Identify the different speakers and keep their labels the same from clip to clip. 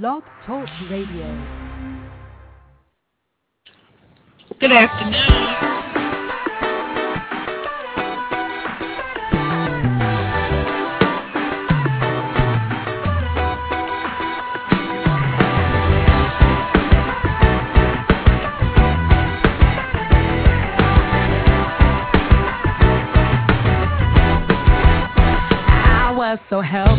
Speaker 1: Blog Talk Radio.
Speaker 2: Good afternoon.
Speaker 3: so hell-bent.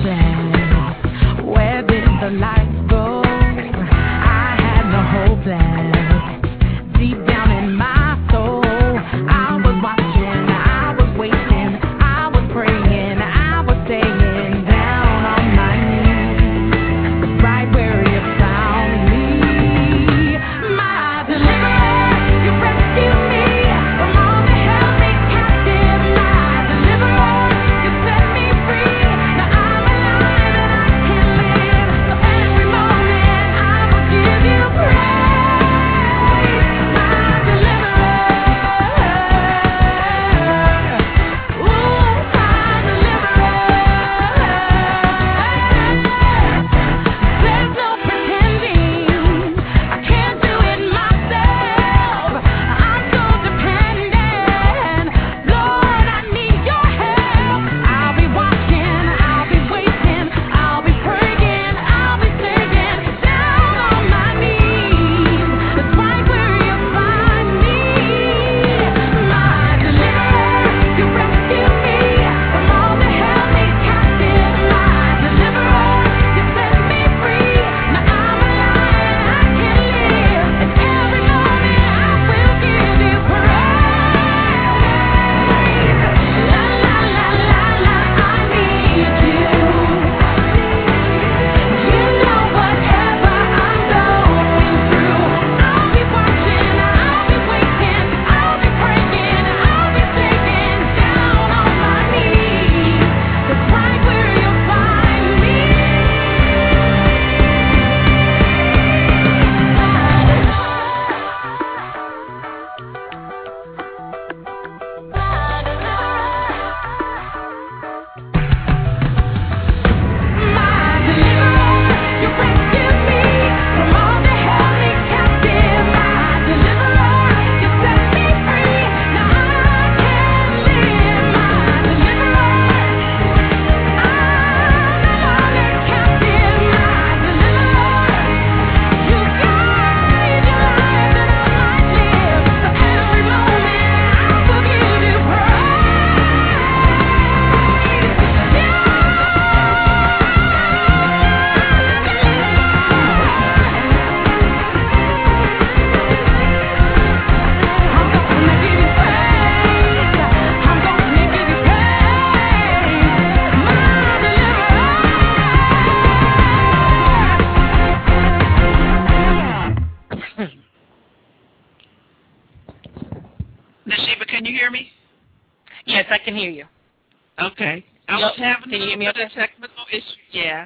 Speaker 3: Can you
Speaker 2: hear me little bit
Speaker 4: okay?
Speaker 2: technical issue. Yeah.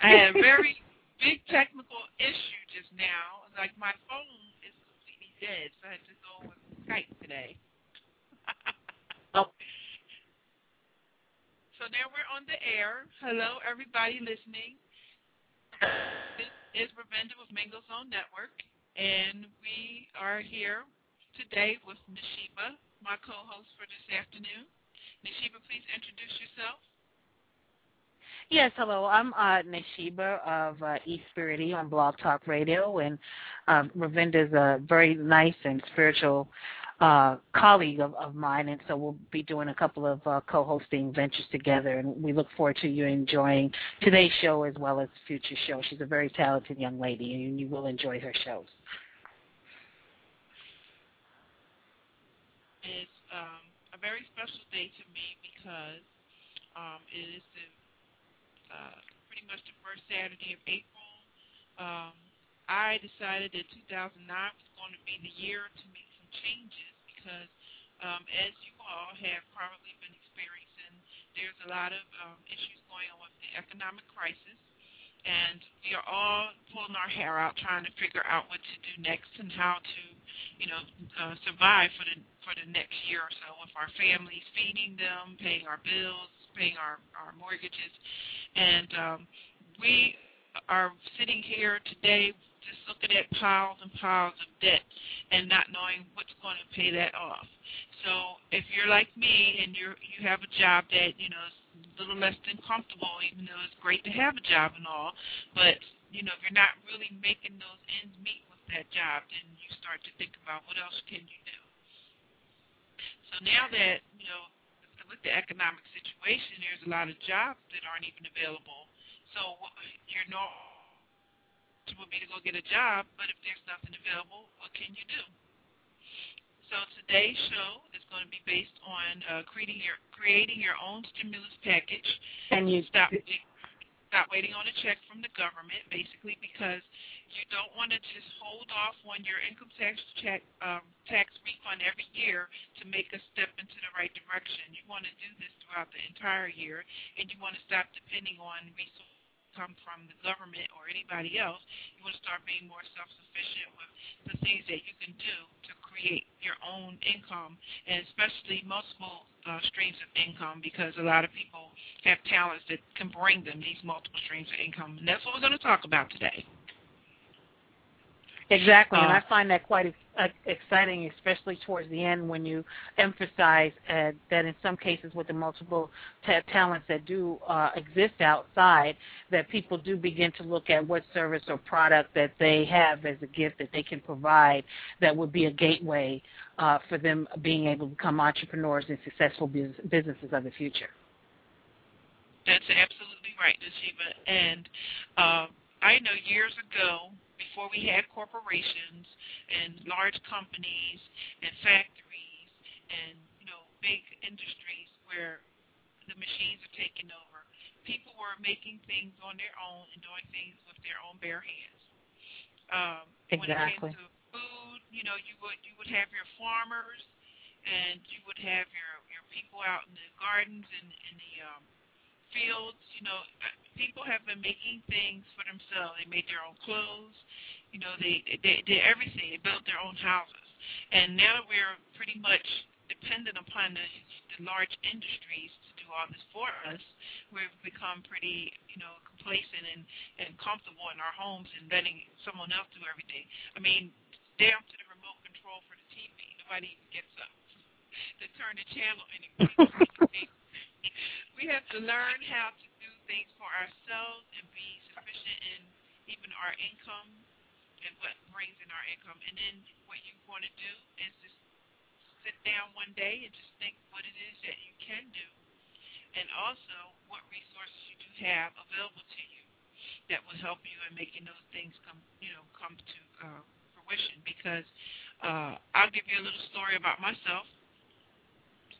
Speaker 2: I had a very big technical issue just now. Like my phone is completely dead, so I had to go with Skype today.
Speaker 4: Oh.
Speaker 2: So now we're on the air. Hello, everybody listening. This is Ravinda with Mingo Zone Network, and we are here today with Nishiba, my co-host for this afternoon. Nishiba, please introduce yourself.
Speaker 4: Yes, hello. I'm uh, Nishiba of uh, East Spirity on Blog Talk Radio, and um, Ravinda is a very nice and spiritual uh, colleague of, of mine, and so we'll be doing a couple of uh, co-hosting ventures together, and we look forward to you enjoying today's show as well as future shows. She's a very talented young lady, and you will enjoy her shows.
Speaker 2: It's um, a very special day to me because um, it is the, uh, pretty much the first Saturday of April. Um, I decided that 2009 was going to be the year to make some changes because, um, as you all have probably been experiencing, there's a lot of um, issues going on with the economic crisis. And we are all pulling our hair out trying to figure out what to do next and how to, you know, uh, survive for the for the next year or so with our families, feeding them, paying our bills, paying our our mortgages, and um, we are sitting here today just looking at piles and piles of debt and not knowing what's going to pay that off. So if you're like me and you're you have a job that you know is a little less than comfortable, even though it's great to have a job and all, but you know if you're not really making those ends meet with that job, then you start to think about what else can you do. So now that you know with the economic situation, there's a lot of jobs that aren't even available. So you're not would be to go get a job, but if there's nothing available, what can you do? So today's show is going to be based on uh, creating your creating your own stimulus package.
Speaker 4: And you
Speaker 2: stop stop waiting on a check from the government, basically because you don't want to just hold off on your income tax check um, tax refund every year to make a step into the right direction. You want to do this throughout the entire year, and you want to stop depending on resources come from the government or anybody else. You want to start being more self-sufficient with the things that you can do to create your own income, and especially multiple uh, streams of income, because a lot of people have talents that can bring them these multiple streams of income, and that's what we're going to talk about today.
Speaker 4: Exactly,
Speaker 2: uh,
Speaker 4: and I find that quite uh, exciting, especially towards the end when you emphasize uh, that in some cases with the multiple ta- talents that do uh, exist outside, that people do begin to look at what service or product that they have as a gift that they can provide that would be a gateway uh, for them being able to become entrepreneurs and successful business- businesses of the future.
Speaker 2: That's absolutely right, Nishiba. And uh, I know years ago before we had corporations and large companies and factories and you know big industries where the machines are taking over, people were making things on their own and doing things with their own bare hands. Um,
Speaker 4: exactly.
Speaker 2: When it came to food, you know, you would you would have your farmers and you would have your your people out in the gardens and in the um, fields. You know, uh, people have been making things for themselves. They made their own clothes. You know, they they did everything. They built their own houses. And now we're pretty much dependent upon the, the large industries to do all this for us. We've become pretty, you know, complacent and and comfortable in our homes and letting someone else do everything. I mean, down to the remote control for the TV. Nobody even gets up to turn the channel anymore. we have to learn how to do things for ourselves and be sufficient in even our income and what brings in our income. And then what you want to do is just sit down one day and just think what it is that you can do, and also what resources you do have available to you that will help you in making those things come, you know, come to uh, fruition. Because uh, I'll give you a little story about myself.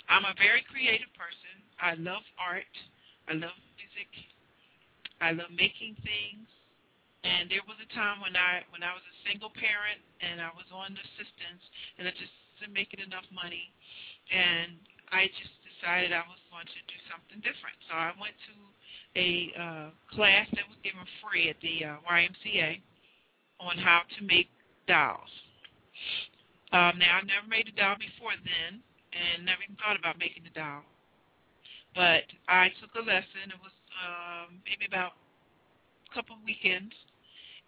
Speaker 2: I'm a very creative person. I love art. I love music. I love making things. And there was a time when I when I was a single parent and I was on assistance and I just wasn't making enough money, and I just decided I was going to do something different. So I went to a uh, class that was given free at the uh, YMCA on how to make dolls. Um, now I never made a doll before then, and never even thought about making a doll. But I took a lesson. It was um, maybe about a couple weekends,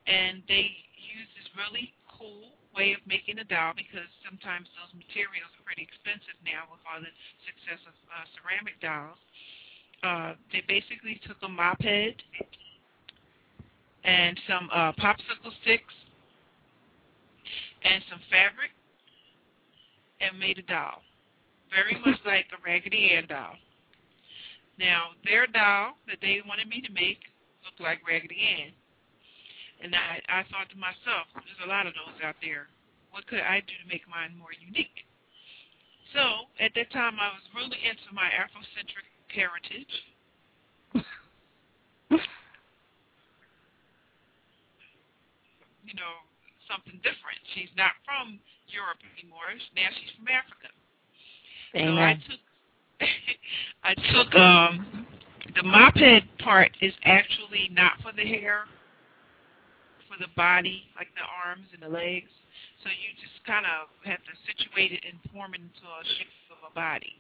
Speaker 2: and they used this really cool way of making a doll because sometimes those materials are pretty expensive now with all the success of uh, ceramic dolls. Uh, they basically took a mop head and some uh, popsicle sticks and some fabric and made a doll. Very much like a Raggedy Ann doll. Now, their doll that they wanted me to make looked like Raggedy Ann. And I, I thought to myself, there's a lot of those out there. What could I do to make mine more unique? So, at that time, I was really into my Afrocentric heritage. you know, something different. She's not from Europe anymore. Now she's from Africa.
Speaker 4: Amen.
Speaker 2: So I took I took um the mop head part is actually not for the hair, for the body, like the arms and the legs. So you just kind of have to situate it and form it into a shape of a body.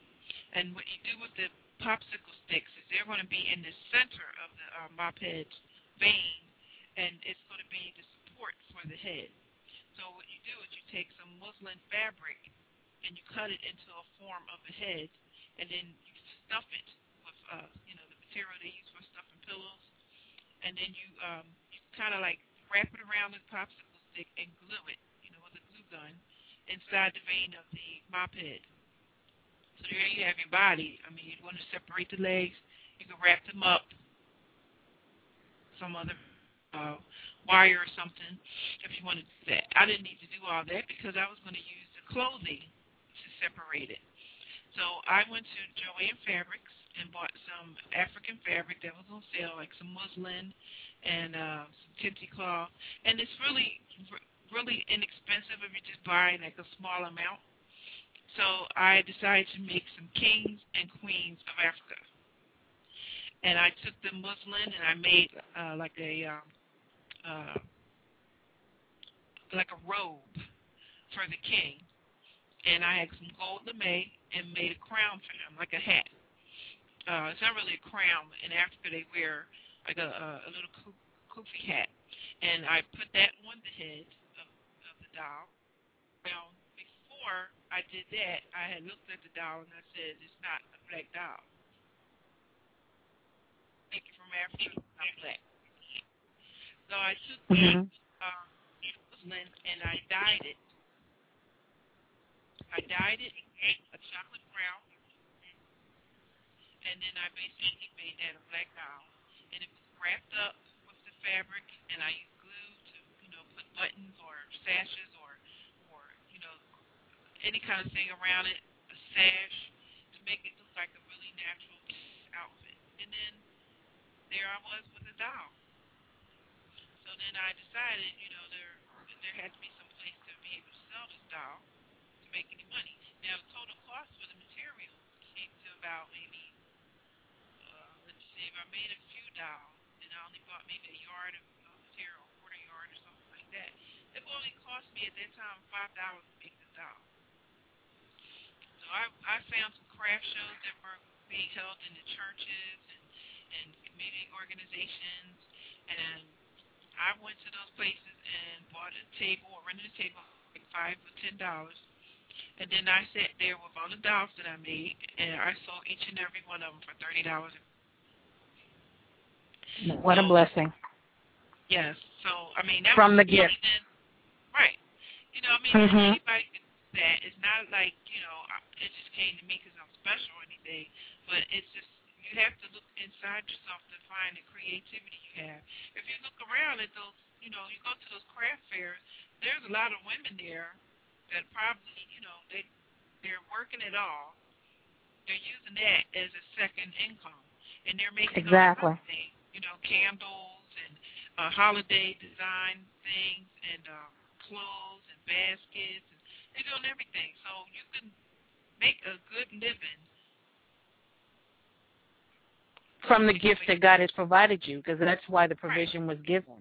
Speaker 2: And what you do with the popsicle sticks is they're going to be in the center of the uh, mop head's vein, and it's going to be the support for the head. So what you do is you take some muslin fabric and you cut it into a form of a head, and then you stuff it with, uh, you know, the material they use for stuffing pillows, and then you um, you kind of like wrap it around the popsicle stick and glue it, you know, with a glue gun inside the vein of the mop head. So there you have your body. I mean, you want to separate the legs, you can wrap them up some other uh, wire or something if you want to do that. I didn't need to do all that because I was going to use the clothing to separate it. So I went to Jo-Ann Fabrics and bought some African fabric that was on sale, like some muslin and uh, some kente cloth. And it's really, really inexpensive if you're just buying like a small amount. So I decided to make some kings and queens of Africa. And I took the muslin and I made uh, like a um, uh, like a robe for the king. And I had some gold lame and made a crown for him, like a hat. Uh, it's not really a crown. In Africa, they wear like a, a, a little kufi hat. And I put that on the head of, of the doll. Now, before I did that, I had looked at the doll and I said, it's not a black doll. Thank you from Africa, not black. So I took mm-hmm. um, and I dyed it. I dyed it a chocolate brown, and then I basically made that a black doll, and it was wrapped up with the fabric, and I used glue to, you know, put buttons or sashes or, or you know, any kind of thing around it, a sash, to make it look like a really natural outfit. And then there I was with a doll. So then I decided, you know, there there had to be some place to be able to sell this doll make any money. Now, total cost for the material came to about maybe, uh, let's see, if I made a few dolls, and I only bought maybe a yard of uh, material, a quarter yard or something like that, it only cost me at that time five dollars to make the doll. So I I found some craft shows that were being held in the churches and and community organizations, and I went to those places and bought a table or rented a table like five or ten dollars and then I sat there with all the dolls that I made, and I sold each and every one of them for thirty dollars.
Speaker 5: What so, a blessing!
Speaker 2: Yes. So I mean, that
Speaker 5: from
Speaker 2: was
Speaker 5: the gift,
Speaker 2: then, right? You know, I mean,
Speaker 5: mm-hmm.
Speaker 2: anybody can do that. It's not like you know, it just came to me because I'm special or anything, but it's just you have to look inside yourself to find the creativity you have. If you look around at those, you know, you go to those craft fairs, there's a lot of women there that probably, you know, they they're working it all. They're using that as a second income, and they're making
Speaker 5: exactly.
Speaker 2: all things, you know, candles and uh, holiday design things and um, clothes and baskets. And they're doing everything, so you can make a good living
Speaker 5: from the gift that God has provided you, because that's why the provision was given.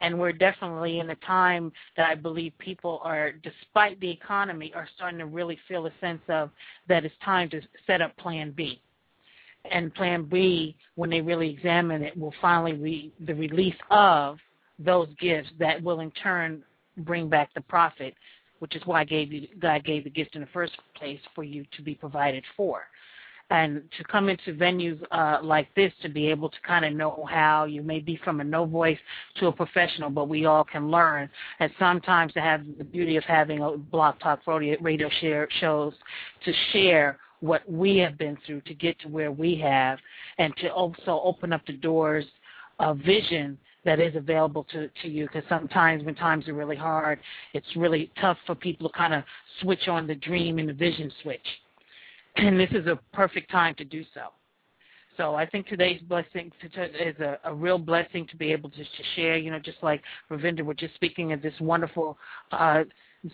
Speaker 5: And we're definitely in a time that I believe people are, despite the economy, are starting to really feel a sense of that it's time to set up Plan B. And Plan B, when they really examine it, will finally be the release of those gifts that will in turn bring back the profit, which is why gave you, God gave the gift in the first place for you to be provided for and to come into venues uh, like this to be able to kind of know how you may be from a no voice to a professional, but we all can learn. And sometimes to have the beauty of having a Blog Talk Radio share shows to share what we have been through to get to where we have, and to also open up the doors of vision that is available to, to you because sometimes when times are really hard, it's really tough for people to kind of switch on the dream and the vision switch and this is a perfect time to do so. So I think today's blessing is a, a real blessing to be able to, to share. You know, just like Ravinda was just speaking of this wonderful uh,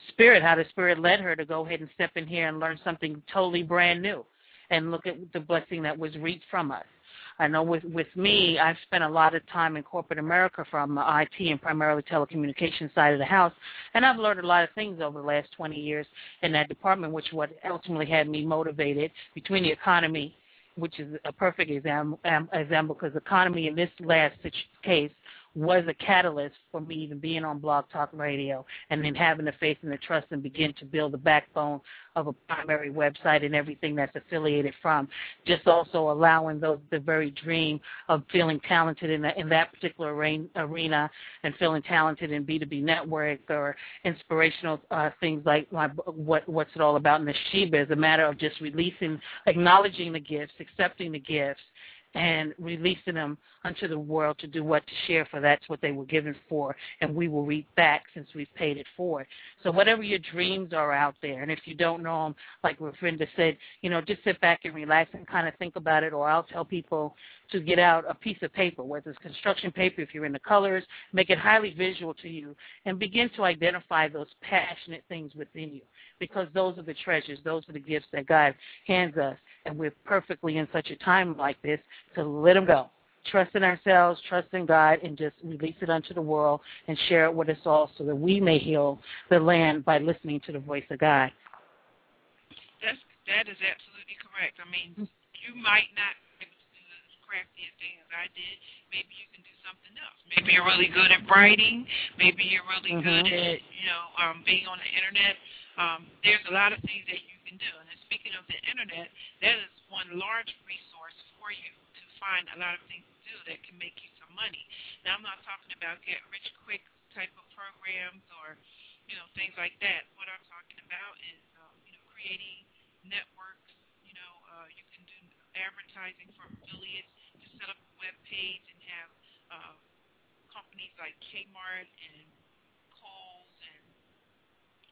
Speaker 5: spirit, how the spirit led her to go ahead and step in here and learn something totally brand new, and look at the blessing that was reaped from us. I know with with me, I've spent a lot of time in corporate America from the IT and primarily telecommunications side of the house, and I've learned a lot of things over the last 20 years in that department, which what ultimately had me motivated between the economy, which is a perfect example, example because economy in this last case was a catalyst for me even being on Blog Talk Radio and then having the faith and the trust and begin to build the backbone of a primary website and everything that's affiliated from. Just also allowing those the very dream of feeling talented in, in that particular arena and feeling talented in B2B network or inspirational uh, things like my, what what's it all about in the Sheba is a matter of just releasing, acknowledging the gifts, accepting the gifts, and releasing them unto the world to do what to share for that's what they were given for and we will reap back since we've paid it forward so whatever your dreams are out there and if you don't know them like Ravinda said you know just sit back and relax and kind of think about it or I'll tell people to get out a piece of paper whether it's construction paper if you're in the colors make it highly visual to you and begin to identify those passionate things within you because those are the treasures those are the gifts that God hands us and we're perfectly in such a time like this to let them go. Trust in ourselves, trust in God, and just release it unto the world and share it with us all so that we may heal the land by listening to the voice of God.
Speaker 2: That's, that is absolutely correct. I mean, you might not be able to do as crafty a thing as I did. Maybe you can do something else. Maybe you're really good at writing. Maybe you're really mm-hmm. good at, you know, um, being on the internet. Um, there's a lot of things that you can do. And speaking of the internet, that is one large resource for you to find a lot of things that can make you some money. Now, I'm not talking about get rich quick type of programs or, you know, things like that. What I'm talking about is, um, you know, creating networks. You know, uh, you can do advertising for affiliates. Just set up a web page and have uh, companies like Kmart and Kohl's and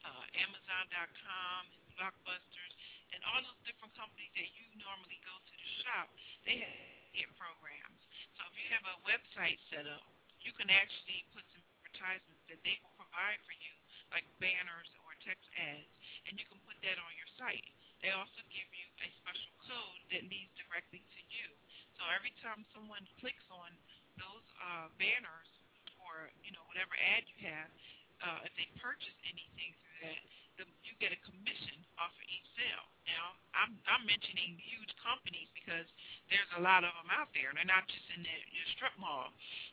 Speaker 2: uh, Amazon.com and Blockbusters and all those different companies that you normally go to the shop, they have programs. So if you have a website set up, you can actually put some advertisements that they will provide for you, like banners or text ads, and you can put that on your site. They also give you a special code that leads directly to you. So every time someone clicks on those uh, banners or you know whatever ad you have, uh, if they purchase anything through that, the, you get a commission off of each sale. Now, I'm I'm mentioning huge companies because there's a lot of them out there. They're not just in the your strip mall;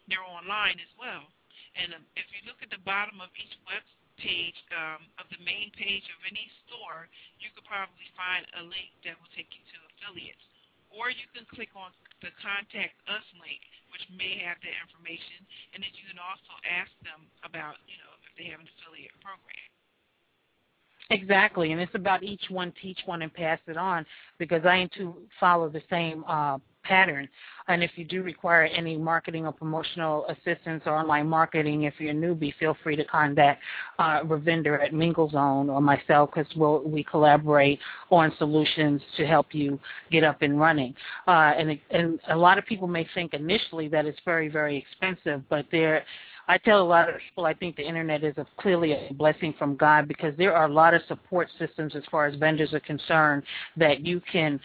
Speaker 2: they're online as well. And um, if you look at the bottom of each web page um, of the main page of any store, you could probably find a link that will take you to affiliates. Or you can click on the contact us link, which may have that information, and then you can also ask them about, you know, if they have an affiliate program.
Speaker 5: Exactly, and it's about each one teach one and pass it on because I aim to follow the same uh, pattern. And if you do require any marketing or promotional assistance or online marketing, if you're a newbie, feel free to contact uh, Ravinder at Mingle Zone or myself because we'll, we collaborate on solutions to help you get up and running. Uh, and, and a lot of people may think initially that it's very, very expensive, but there I tell a lot of people I think the internet is a, clearly a blessing from God because there are a lot of support systems as far as vendors are concerned that you can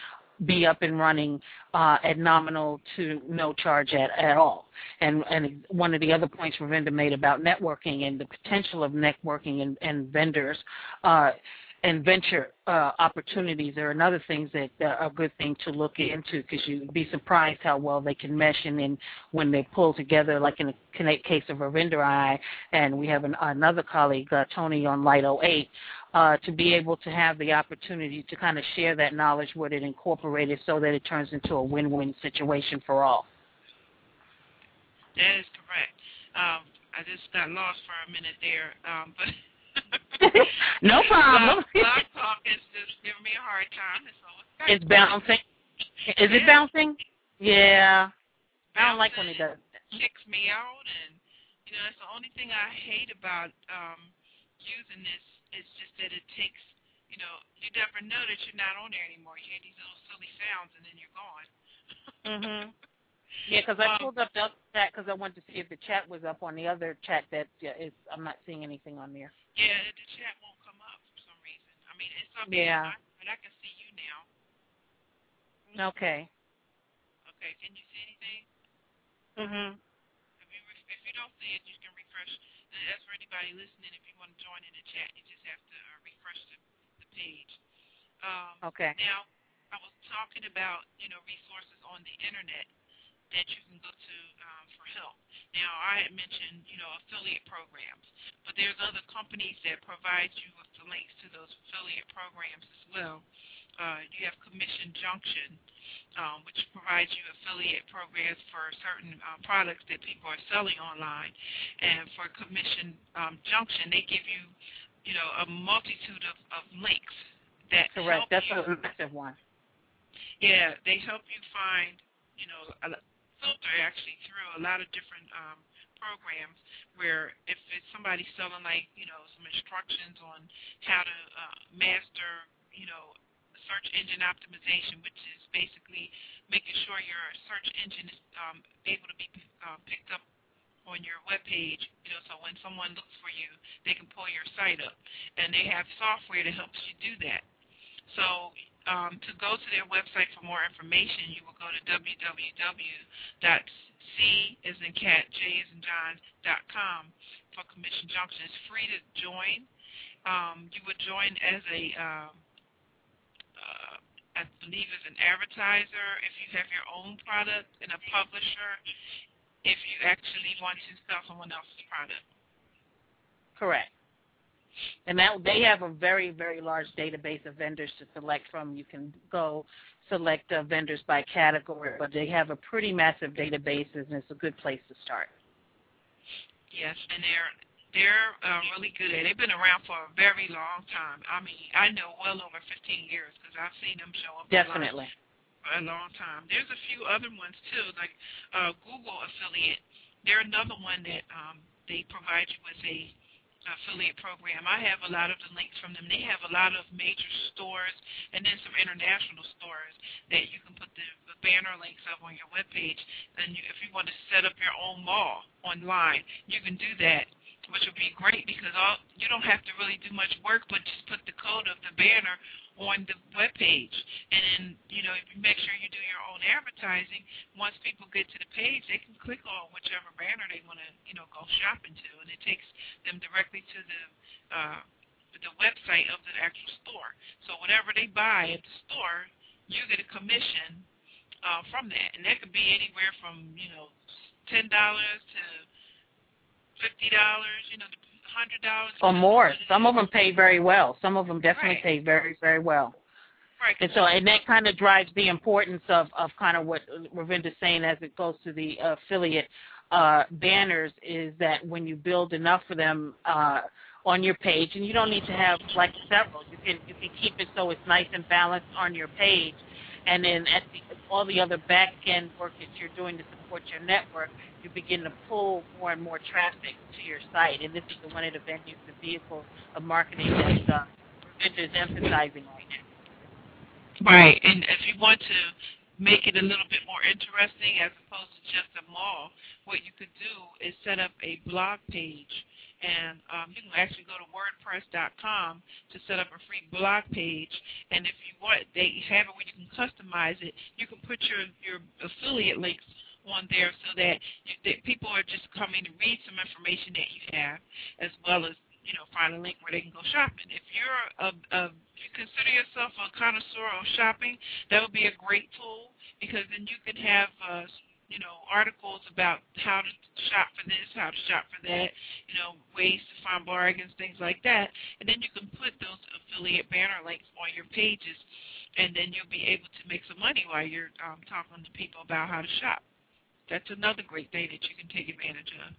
Speaker 5: be up and running uh, at nominal to no charge at, at all. And, and one of the other points Ravinda made about networking and the potential of networking and, and vendors uh, and venture uh, opportunities are another things that are a good thing to look into because you'd be surprised how well they can mesh and then when they pull together, like in the case of Ravinder I, and we have an, another colleague, uh, Tony on Light 08, uh, to be able to have the opportunity to kind of share that knowledge with it, incorporate it so that it turns into a win-win situation for all.
Speaker 2: That is correct. Um, I just got lost for a minute there, um, but
Speaker 5: no problem.
Speaker 2: Blog Talk is just giving me a hard time.
Speaker 5: So it's bouncing. Is it bouncing? Yeah. I don't like when it does.
Speaker 2: Kicks me out, and you know that's the only thing I hate about um using this. It's just that it takes. You know, you never know that you're not on there anymore. You hear these little silly sounds, and then you're gone.
Speaker 5: mhm. Yeah, because I um, pulled up the chat because I wanted to see if the chat was up on the other chat that yeah, is, I'm not seeing anything on there.
Speaker 2: Yeah, the chat won't come up for some reason. I mean, it's up
Speaker 5: yeah.
Speaker 2: here, but I can see you now.
Speaker 5: Okay.
Speaker 2: Okay, can you see anything?
Speaker 5: Mhm.
Speaker 2: If you if you don't see it, you can refresh. And as for anybody listening, if you want to join in the chat, you just have to uh, refresh the, the page. Um,
Speaker 5: okay.
Speaker 2: Now, I was talking about you know resources on the internet that you can go to um, for help. Now, I had mentioned, you know, affiliate programs, but there's other companies that provide you with the links to those affiliate programs as well. Uh, you have Commission Junction, um, which provides you affiliate programs for certain uh, products that people are selling online. And for Commission um, Junction, they give you, you know, a multitude of, of links that
Speaker 5: correct. That's
Speaker 2: you.
Speaker 5: a massive one.
Speaker 2: Yeah, they help you find, you know, a filter actually through a lot of different um, programs where if it's somebody selling like, you know, some instructions on how to uh, master, you know, search engine optimization, which is basically making sure your search engine is um, able to be uh, picked up on your web page, you know, so when someone looks for you, they can pull your site up. And they have software that helps you do that. So um, to go to their website for more information, you will go to www.c as in cat, j as in john, dot com for Commission Junction. It's free to join. Um, you would join as a um, uh, I believe as an advertiser, if you have your own product, and a publisher, if you actually want to sell someone else's product.
Speaker 5: Correct. And that they have a very, very large database of vendors to select from. You can go select uh, vendors by category, but they have a pretty massive database, and it's a good place to start.
Speaker 2: Yes, and they're they're uh, really good at it. They've been around for a very long time. I mean, I know well over 15 years because I've seen them show up.
Speaker 5: Definitely.
Speaker 2: For a long time. There's a few other ones too, like uh, Google affiliate. They're another one that um, they provide you with a affiliate program. I have a lot of the links from them. They have a lot of major stores and then some international stores that you can put the, the banner links up on your webpage. And you, if you want to set up your own mall online, you can do that which would be great because all you don't have to really do much work, but just put the code of the banner on the web page, and then you know you make sure you do your own advertising. Once people get to the page, they can click on whichever banner they want to you know go shopping to, and it takes them directly to the uh, the website of the actual store. So whatever they buy at the store, you get a commission uh, from that, and that could be anywhere from you know ten dollars to fifty dollars, you know, hundred dollars.
Speaker 5: Or more. Some of them pay very well. Some of them definitely
Speaker 2: right.
Speaker 5: pay very, very well.
Speaker 2: Right.
Speaker 5: And so, and that kind of drives the importance of of kind of what Ravinda's saying as it goes to the affiliate uh, banners is that when you build enough of them uh, on your page, and you don't need to have like several. You can you can keep it so it's nice and balanced on your page, and then at the, all the other back end work that you're doing to support your network, you begin to pull more and more traffic to your site. And this is one of the venues, the vehicles of marketing that uh, is emphasizing right now.
Speaker 2: Right, and if you want to make it a little bit more interesting as opposed to just a mall, what you could do is set up a blog page. And um, you can actually go to WordPress.com to set up a free blog page. And if you want, they have it where you can customize it. You can put your, your affiliate links on there so that, you, that people are just coming to read some information that you have, as well as you know find a link where they can go shopping. If you're a, a if you consider yourself a connoisseur of shopping, that would be a great tool because then you can have uh, you know articles about how to shop for this, how to shop for that, you know ways to find bargains, things like that, and then you can put those affiliate banner links on your pages, and then you'll be able to make some money while you're um, talking to people about how to shop. That's another great thing that you can take advantage of.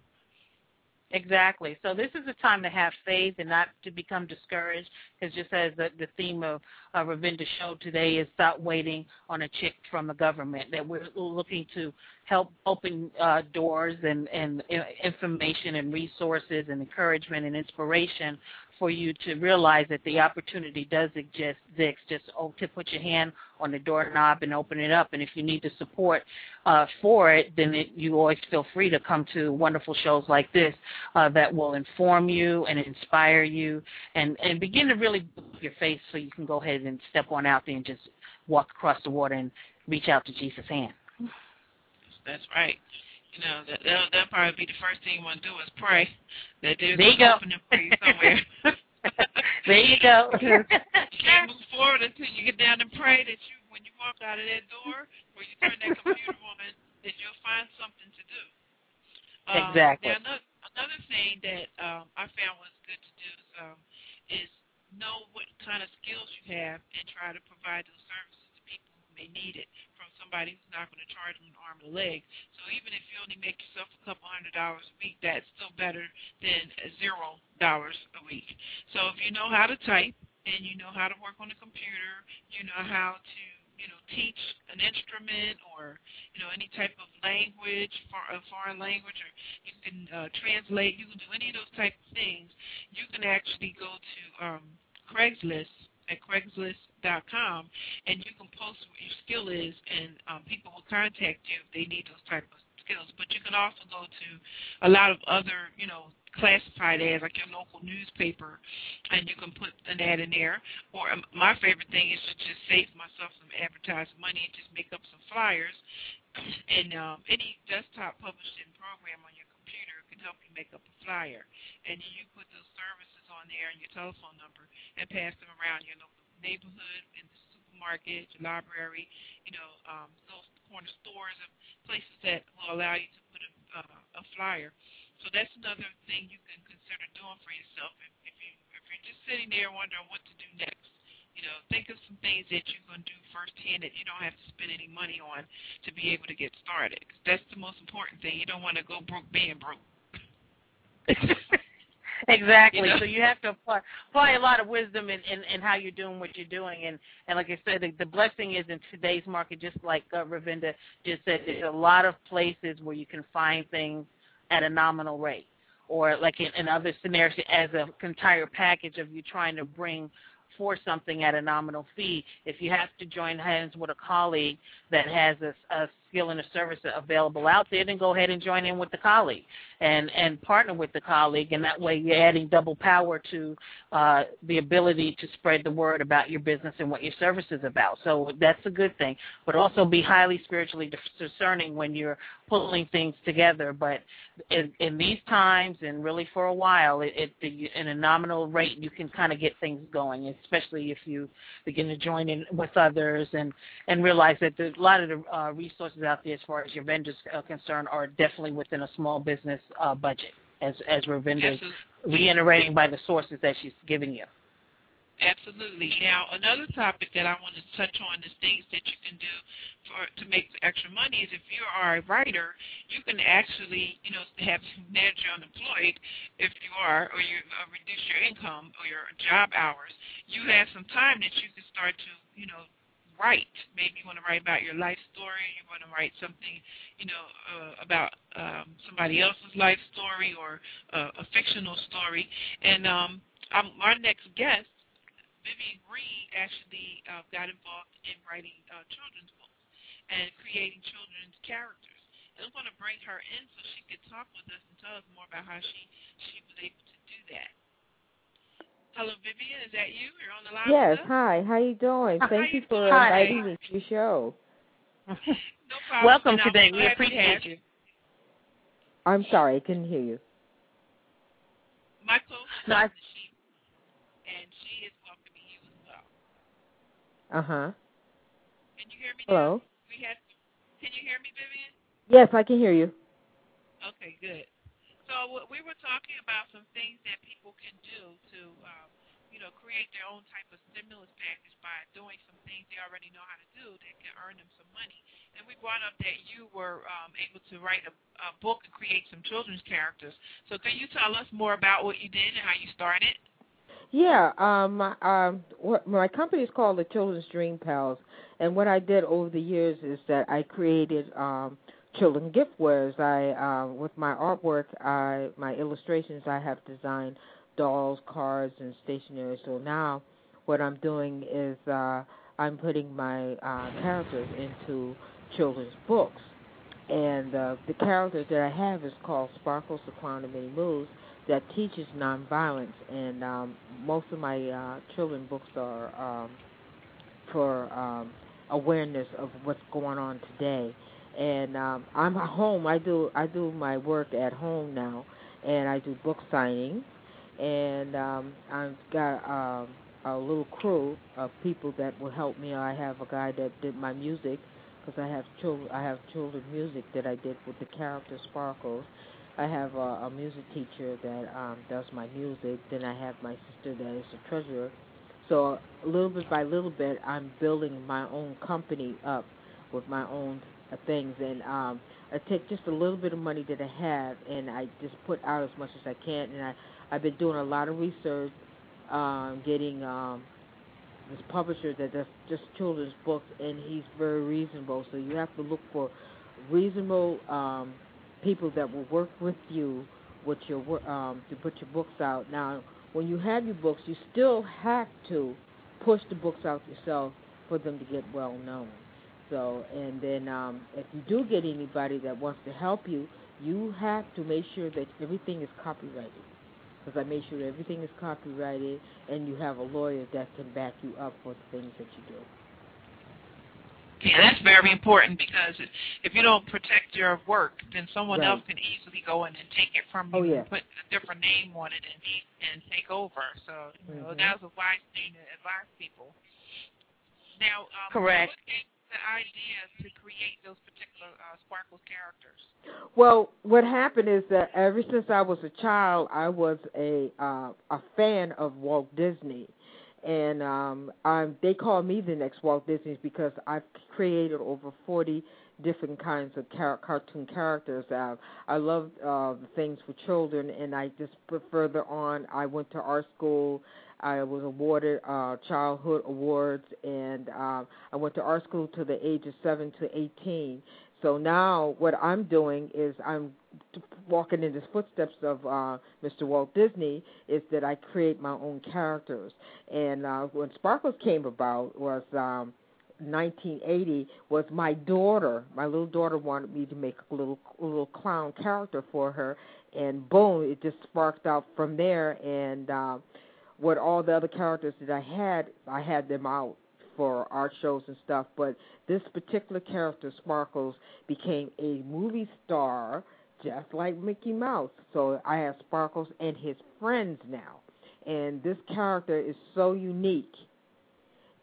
Speaker 5: Exactly. So this is a time to have faith and not to become discouraged. Because just as the, the theme of uh, Ravinda's show today is stop waiting on a check from the government. That we're looking to help open uh, doors and, and information and resources and encouragement and inspiration for you to realize that the opportunity does exist. Just oh, to put your hand on the doorknob and open it up. And if you need the support uh, for it, then it, you always feel free to come to wonderful shows like this uh, that will inform you and inspire you and, and begin to really build your faith so you can go ahead and step on out there and just walk across the water and reach out to Jesus' hand.
Speaker 2: That's right. You know, that, that'll, that'll probably be the first thing you want to do is pray that there's
Speaker 5: there you go.
Speaker 2: opening for you somewhere.
Speaker 5: there you go.
Speaker 2: you can't move forward until you get down and pray that you, when you walk out of that door, or you turn that computer on, then you'll find something to do.
Speaker 5: Um, exactly.
Speaker 2: Now, another, another thing that um, I found was good to do is, um, is know what kind of skills you have and try to provide those services to people who may need it from somebody who's not going to charge them an arm and a leg. So even if you only make yourself a couple hundred dollars a week, that's still better than zero dollars a week. So if you know how to type and you know how to work on a computer, you know how to you know, teach an instrument or, you know, any type of language, a foreign language, or you can uh, translate, you can do any of those type of things, you can actually go to um, Craigslist at Craigslist.com and you can post what your skill is and um, people will contact you if they need those type of skills. But you can also go to a lot of other, you know, classified ads like your local newspaper, and you can put an ad in there. Or um, my favorite thing is to just save myself some advertising money and just make up some flyers. And um, any desktop publishing program on your computer can help you make up a flyer. And you put those services on there and your telephone number and pass them around your local neighborhood, in the supermarket, your library, you know, um, those corner stores and places that will allow you to put a, uh, a flyer so that's another thing you can consider doing for yourself. If, if you if you're just sitting there wondering what to do next, you know, think of some things that you can do firsthand that you don't have to spend any money on to be able to get started. Cause that's the most important thing. You don't want to go broke being broke.
Speaker 5: exactly. You know? So you have to apply, apply a lot of wisdom in, in, in how you're doing what you're doing. And, and like I said, the, the blessing is in today's market, just like uh, Ravinda just said, there's a lot of places where you can find things at a nominal rate or like in, in other scenarios as an entire package of you trying to bring for something at a nominal fee. If you have to join hands with a colleague that has a, a skill and a service available out there, then go ahead and join in with the colleague and and partner with the colleague, and that way you're adding double power to uh, the ability to spread the word about your business and what your service is about. So that's a good thing. But also be highly spiritually discerning when you're pulling things together. But in, in these times, and really for a while, it, it in a nominal rate, you can kind of get things going, especially if you begin to join in with others and and realize that a lot of the uh, resources out there as far as your vendors are concerned are definitely within a small business uh, budget, as as Ravinda reiterating by the sources that she's giving you.
Speaker 2: Absolutely. Now, another topic that I want to touch on is things that you can do for to make extra money is if you are a writer, you can actually, you know, have manage your unemployed if you are, or you uh, reduce your income or your job hours. You have some time that you can start to, you know, write. Maybe you want to write about your life story. You want to write something, you know, uh, about um, somebody else's life story or uh, a fictional story. And um, I'm, our next guest, Vivian Green, actually uh, got involved in writing uh, children's books and creating children's characters. And I'm going to bring her in so she could talk with us and tell us more about how she she was able to do that. Hello, Vivian. Is that you? You're on the line.
Speaker 1: Yes. Hi. How are you doing? Thank you for inviting me to your show.
Speaker 2: no problem.
Speaker 5: Welcome today. We appreciate you.
Speaker 1: I'm sorry, I couldn't hear you.
Speaker 2: Michael, no, I... she, and she is welcoming you as well.
Speaker 1: Uh huh.
Speaker 2: Can you hear me?
Speaker 1: Hello.
Speaker 2: Now? We had. Can you hear me, Vivian?
Speaker 1: Yes, I can hear you.
Speaker 2: Okay, good. So we were talking about some things that people can do to, you know, create their own type of stimulus package by doing some things they already know how to do that can earn them some money. And we brought up that you were um, able to write a, a book and create some children's characters. So can you tell us more about what you did and how you started?
Speaker 1: Yeah, um, my, um, my company is called the Children's Dream Pals, and what I did over the years is that I created um, children giftwares. I uh, with my artwork, I my illustrations, I have designed dolls, cards, and stationery. So now, what I'm doing is uh, I'm putting my uh, characters into children's books, and uh, the character that I have is called Sparkles, the Clown of Many Moods, that teaches nonviolence, and um, most of my uh, children books are um, for um, awareness of what's going on today. And um, I'm at home. I do I do my work at home now, and I do book signing, and um, I've got um, a little crew of people that will help me. I have a guy that did my music, because I have children. I have children music that I did with the character Sparkles. I have a, a music teacher that um, does my music. Then I have my sister that is the treasurer. So a little bit by little bit, I'm building my own company up with my own uh, things, and um, I take just a little bit of money that I have, and I just put out as much as I can. And I I've been doing a lot of research, um, getting um, this publisher that does just children's books, and he's very reasonable. So you have to look for reasonable um, people that will work with you with your um, to put your books out. Now, when you have your books, you still have to push the books out yourself for them to get well known. So, and then um, if you do get anybody that wants to help you, you have to make sure that everything is copyrighted because I make sure everything is copyrighted and you have a lawyer that can back you up for the things that you do.
Speaker 2: Yeah, that's very important because if you don't protect your work, then someone
Speaker 1: right.
Speaker 2: else can easily go in and take it from
Speaker 1: you
Speaker 2: oh,
Speaker 1: yeah.
Speaker 2: and put a different name on it and and take over. So you
Speaker 1: mm-hmm.
Speaker 2: that's a wise thing to advise people. Now, um,
Speaker 4: correct.
Speaker 2: What the idea to create those particular uh, Sparkles characters?
Speaker 1: Well, what happened is that ever since I was a child, I was a uh, a fan of Walt Disney, and um, I'm, they call me the next Walt Disney because I've created over forty different kinds of car- cartoon characters. Uh, I love uh, things for children, and I just put further on. I went to art school. I was awarded uh, childhood awards, and uh, I went to art school to the age of seven to eighteen. So now what I'm doing is I'm walking in the footsteps of uh, Mr. Walt Disney is that I create my own characters. And uh, when Sparkles came about was um, 1980 was my daughter. My little daughter wanted me to make a little little clown character for her, and boom, it just sparked out from there. And uh, what all the other characters that I had, I had them out for art shows and stuff, but this particular character, Sparkles, became a movie star just like Mickey Mouse. So I have Sparkles and his friends now. And this character is so unique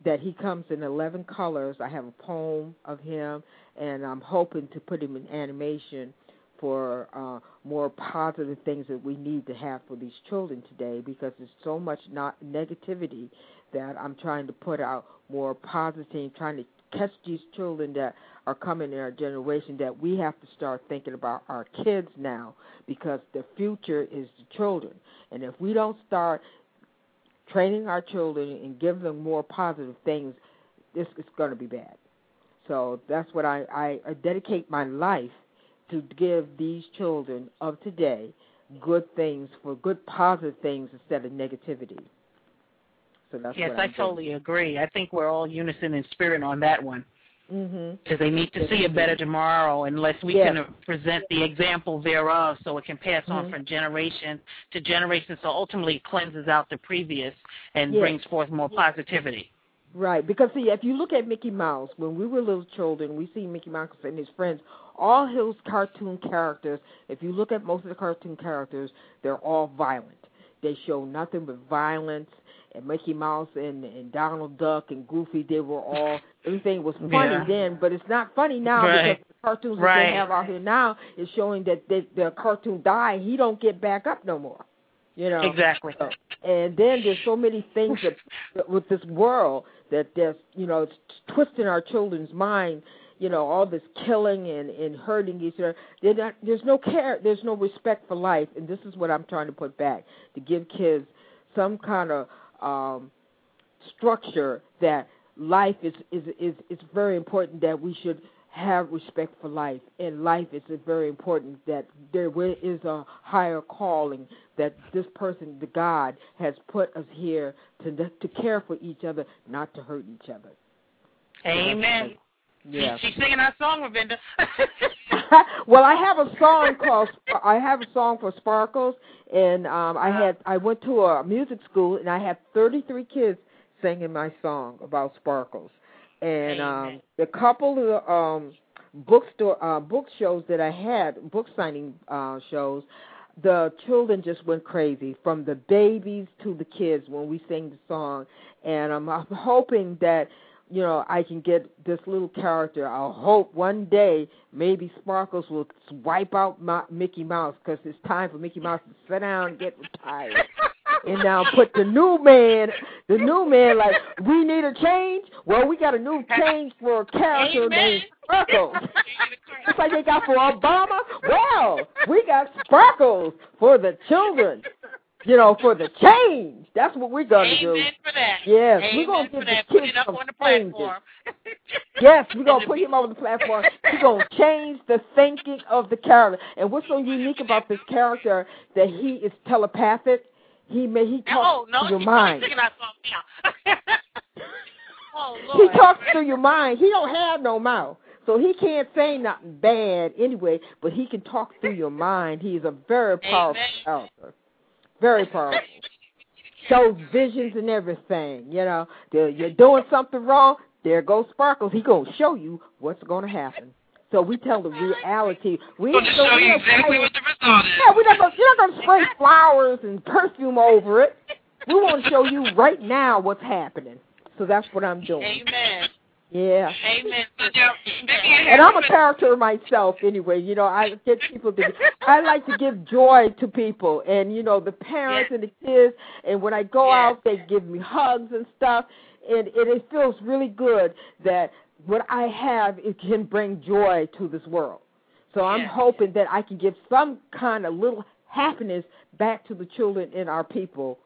Speaker 1: that he comes in 11 colors. I have a poem of him, and I'm hoping to put him in animation for uh, more positive things that we need to have for these children today because there's so much not negativity that I'm trying to put out more positive, trying to catch these children that are coming in our generation that we have to start thinking about our kids now because the future is the children. And if we don't start training our children and give them more positive things, this is going to be bad. So that's what I, I, I dedicate my life to give these children of today good things for good positive things instead of negativity. So that's
Speaker 4: yes,
Speaker 1: I
Speaker 4: totally agree. I think we're all unison in spirit on that one.
Speaker 1: Mm-hmm.
Speaker 4: Because they need to see a better tomorrow, unless we
Speaker 1: yes.
Speaker 4: can present the example thereof, so it can pass on
Speaker 1: mm-hmm.
Speaker 4: from generation to generation. So ultimately, cleanses out the previous and
Speaker 1: yes.
Speaker 4: brings forth more positivity.
Speaker 1: Right, because see, if you look at Mickey Mouse, when we were little children, we see Mickey Mouse and his friends. All his cartoon characters, if you look at most of the cartoon characters, they're all violent. They show nothing but violence. And Mickey Mouse and, and Donald Duck and Goofy, they were all everything was funny
Speaker 4: yeah.
Speaker 1: then, but it's not funny now
Speaker 4: right.
Speaker 1: because the cartoons
Speaker 4: right.
Speaker 1: that they have out here now is showing that they, the cartoon died. He don't get back up no more. You know
Speaker 4: exactly.
Speaker 1: So, and then there's so many things that with this world that there's you know it's twisting our children's mind you know all this killing and and hurting each other. Not, there's no care there's no respect for life and this is what i'm trying to put back to give kids some kind of um structure that life is is is is very important that we should have respect for life. and life, is very important that there is a higher calling that this person, the God, has put us here to to care for each other, not to hurt each other.
Speaker 4: Amen.
Speaker 1: Yeah.
Speaker 4: She's singing our song, Ravinda.
Speaker 1: well, I have a song called I have a song for Sparkles, and um I had I went to a music school and I had 33 kids singing my song about Sparkles and um the couple of um bookstore uh book shows that I had, book signing uh shows, the children just went crazy from the babies to the kids when we sing the song and I'm, I'm hoping that you know, I can get this little character. I hope one day maybe Sparkles will wipe out my, Mickey Mouse because it's time for Mickey Mouse to sit down and get retired. and now put the new man, the new man, like we need a change. Well, we got a new change for a character
Speaker 2: Amen.
Speaker 1: named Sparkles. Just like they got for Obama. Well, we got Sparkles for the children. You know, for the change. That's what we're gonna do.
Speaker 2: Amen for that.
Speaker 1: Yes,
Speaker 2: Amen
Speaker 1: we're gonna give the
Speaker 2: that.
Speaker 1: Kids
Speaker 2: it up
Speaker 1: some
Speaker 2: on the
Speaker 1: changes.
Speaker 2: platform.
Speaker 1: Yes, we're gonna put him on the platform. We're gonna change the thinking of the character. And what's so unique about this character that he is telepathic? He may he
Speaker 2: Oh
Speaker 1: talks
Speaker 2: no,
Speaker 1: to your
Speaker 2: he's
Speaker 1: mind.
Speaker 2: thinking about something now. oh
Speaker 1: He talks through your mind. He don't have no mouth. So he can't say nothing bad anyway, but he can talk through your mind. He is a very powerful
Speaker 2: Amen.
Speaker 1: character. Very powerful. Shows visions and everything. You know, you're doing something wrong. There goes Sparkles. He gonna show you what's gonna happen. So we tell the reality. We
Speaker 2: going to
Speaker 1: so
Speaker 2: show you exactly what the result is.
Speaker 1: Yeah, we're not gonna, you're not gonna spray flowers and perfume over it. We want to show you right now what's happening. So that's what I'm doing.
Speaker 2: Amen.
Speaker 1: Yeah.
Speaker 2: Amen. So now, maybe I
Speaker 1: And I'm a character myself anyway. You know, I get people to I like to give joy to people and you know, the parents and the kids and when I go
Speaker 2: Yes.
Speaker 1: out they give me hugs and stuff and it, it feels really good that what I have it can bring joy to this world. So I'm hoping that I can give some kind of little happiness back to the children in our people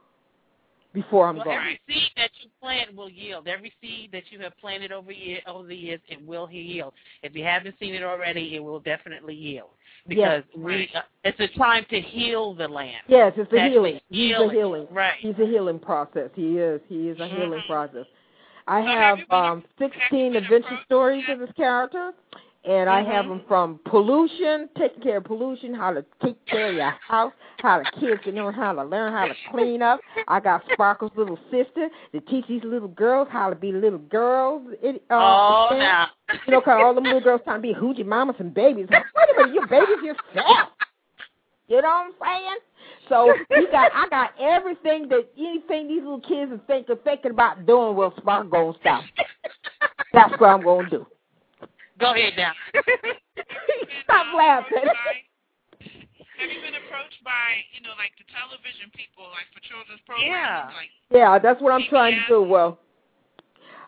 Speaker 1: before I'm
Speaker 4: Well,
Speaker 1: gone.
Speaker 4: every seed that you plant will yield. Every seed that you have planted over year over the years, it will yield. If you haven't seen it already, it will definitely yield because
Speaker 1: Yes.
Speaker 4: we. Uh, it's a time to heal the land.
Speaker 1: Yes, it's a
Speaker 4: Actually,
Speaker 1: healing. He's a
Speaker 4: healing.
Speaker 1: healing.
Speaker 4: Right.
Speaker 1: He's a healing process. He is. He is a healing
Speaker 2: Mhm.
Speaker 1: process. I
Speaker 2: So have
Speaker 1: have um 16 adventure stories of this character, and I have
Speaker 2: Mhm.
Speaker 1: them from pollution, taking care of pollution, how to take care of your house, how the kids can know how to learn how to clean up. I got Sparkle's little sister to teach these little girls how to be little girls. It, uh,
Speaker 4: oh, now.
Speaker 1: You know, 'cause all them little girls trying to be hoochie mamas and babies. Wait a minute, you're babies yourself. You know what I'm saying? So you got, I got everything that anything these little kids are thinking, thinking about doing. Well, Spark gonna stop. That's what I'm gonna do.
Speaker 4: Go ahead now.
Speaker 1: Stop laughing.
Speaker 2: Have you been approached by, you know, like the television people, like for children's programs?
Speaker 4: Yeah.
Speaker 2: Like,
Speaker 1: Yeah, that's what I'm trying to do. Well,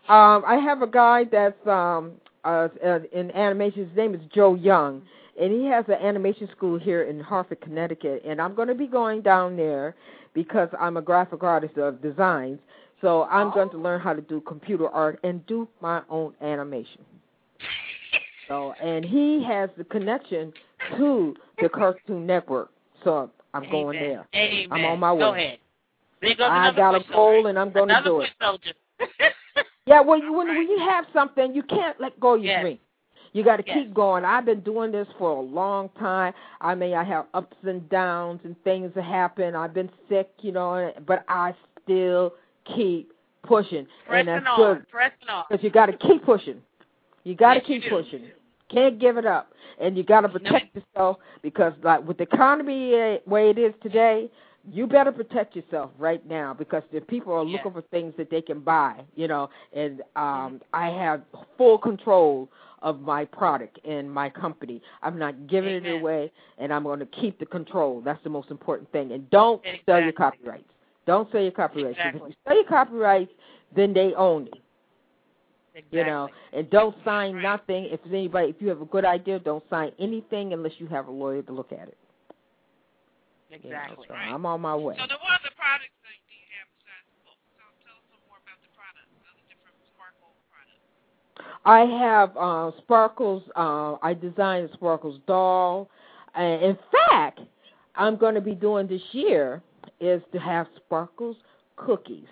Speaker 1: um, I have a guy that's um uh uh, in animation. His name is Joe Young, and he has an animation school here in Hartford, Connecticut. And I'm going to be going down there because I'm a graphic artist of designs. So I'm going to learn how to do computer art and do my own animation. So, and he has the connection to the Cartoon Network. So I'm going there.
Speaker 4: Amen.
Speaker 1: I'm on my way.
Speaker 4: Go ahead.
Speaker 1: I got a goal and I'm going to do it.
Speaker 4: soldier.
Speaker 1: Yeah, well, you, when when you have something, you can't let go of your
Speaker 4: Yes.
Speaker 1: dream. You got to
Speaker 4: Yes.
Speaker 1: keep going. I've been doing this for a long time. I mean, I have ups and downs and things that happen. I've been sick, you know, but I still keep pushing,
Speaker 4: Pressing
Speaker 1: and that's
Speaker 4: on.
Speaker 1: good
Speaker 4: Pressing on.
Speaker 1: because you got to keep pushing. You got to
Speaker 4: Yes,
Speaker 1: keep pushing. Can't give it up, and you got to protect yourself because, like, with the economy uh, way it is today, you better protect yourself right now because the people are looking for things that they can buy, you know. And um, I have full control of my product and my company. I'm not giving it away, and I'm going to keep the control. That's the most important thing. And don't sell your copyrights. Don't sell your copyrights.
Speaker 4: Exactly.
Speaker 1: If you sell your copyrights, then they own it
Speaker 4: Exactly.
Speaker 1: you know and don't sign nothing if anybody if you have a good idea don't sign anything unless you have a lawyer to look at it you know.
Speaker 4: Exactly.
Speaker 1: so i'm on my way
Speaker 2: so the what other products that do you have besides books? Tell, tell us some more about the products, other different Sparkle products.
Speaker 1: i have uh sparkles uh i designed a sparkles doll and in fact i'm going to be doing this year is to have sparkles cookies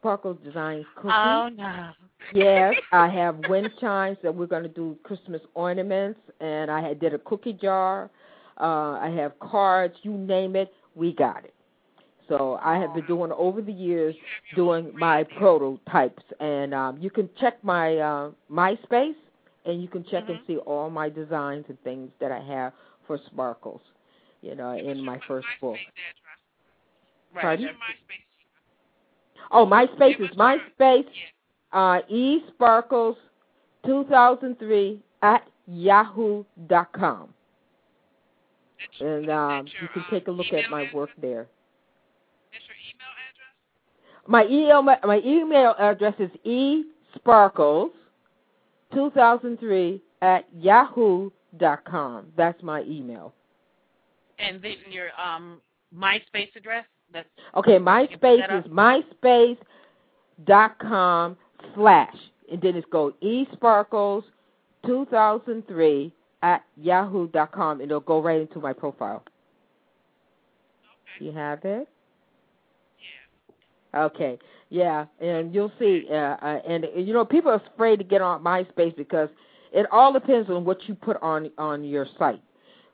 Speaker 1: sparkles designs cookies
Speaker 4: Oh no.
Speaker 1: Yes, I have wind chimes that we're going to do Christmas ornaments, and I had did a cookie jar. Uh, I have cards, you name it, we got it. So I have been doing over the years doing my prototypes, and um, you can check my uh, MySpace, and you can check and see all my designs and things that I have for Sparkles. You know, in my first book.
Speaker 4: Right.
Speaker 1: Pardon? Oh, MySpace is MySpace. Uh, e Sparkles 2003 at yahoo.com. And um, you can take a look at my work there.
Speaker 2: That's your email address?
Speaker 1: My email my email address is e sparkles 2003 at yahoo.com. That's my email.
Speaker 4: And then your um MySpace address? That's
Speaker 1: Okay, MySpace is myspace.com slash, and then it's go eSparkles 2003 at yahoo.com, and it'll go right into my profile.
Speaker 2: Okay.
Speaker 1: You have it?
Speaker 2: Yeah.
Speaker 1: Okay, yeah, and you'll see. Uh, uh, and you know, people are afraid to get on MySpace because it all depends on what you put on on your site.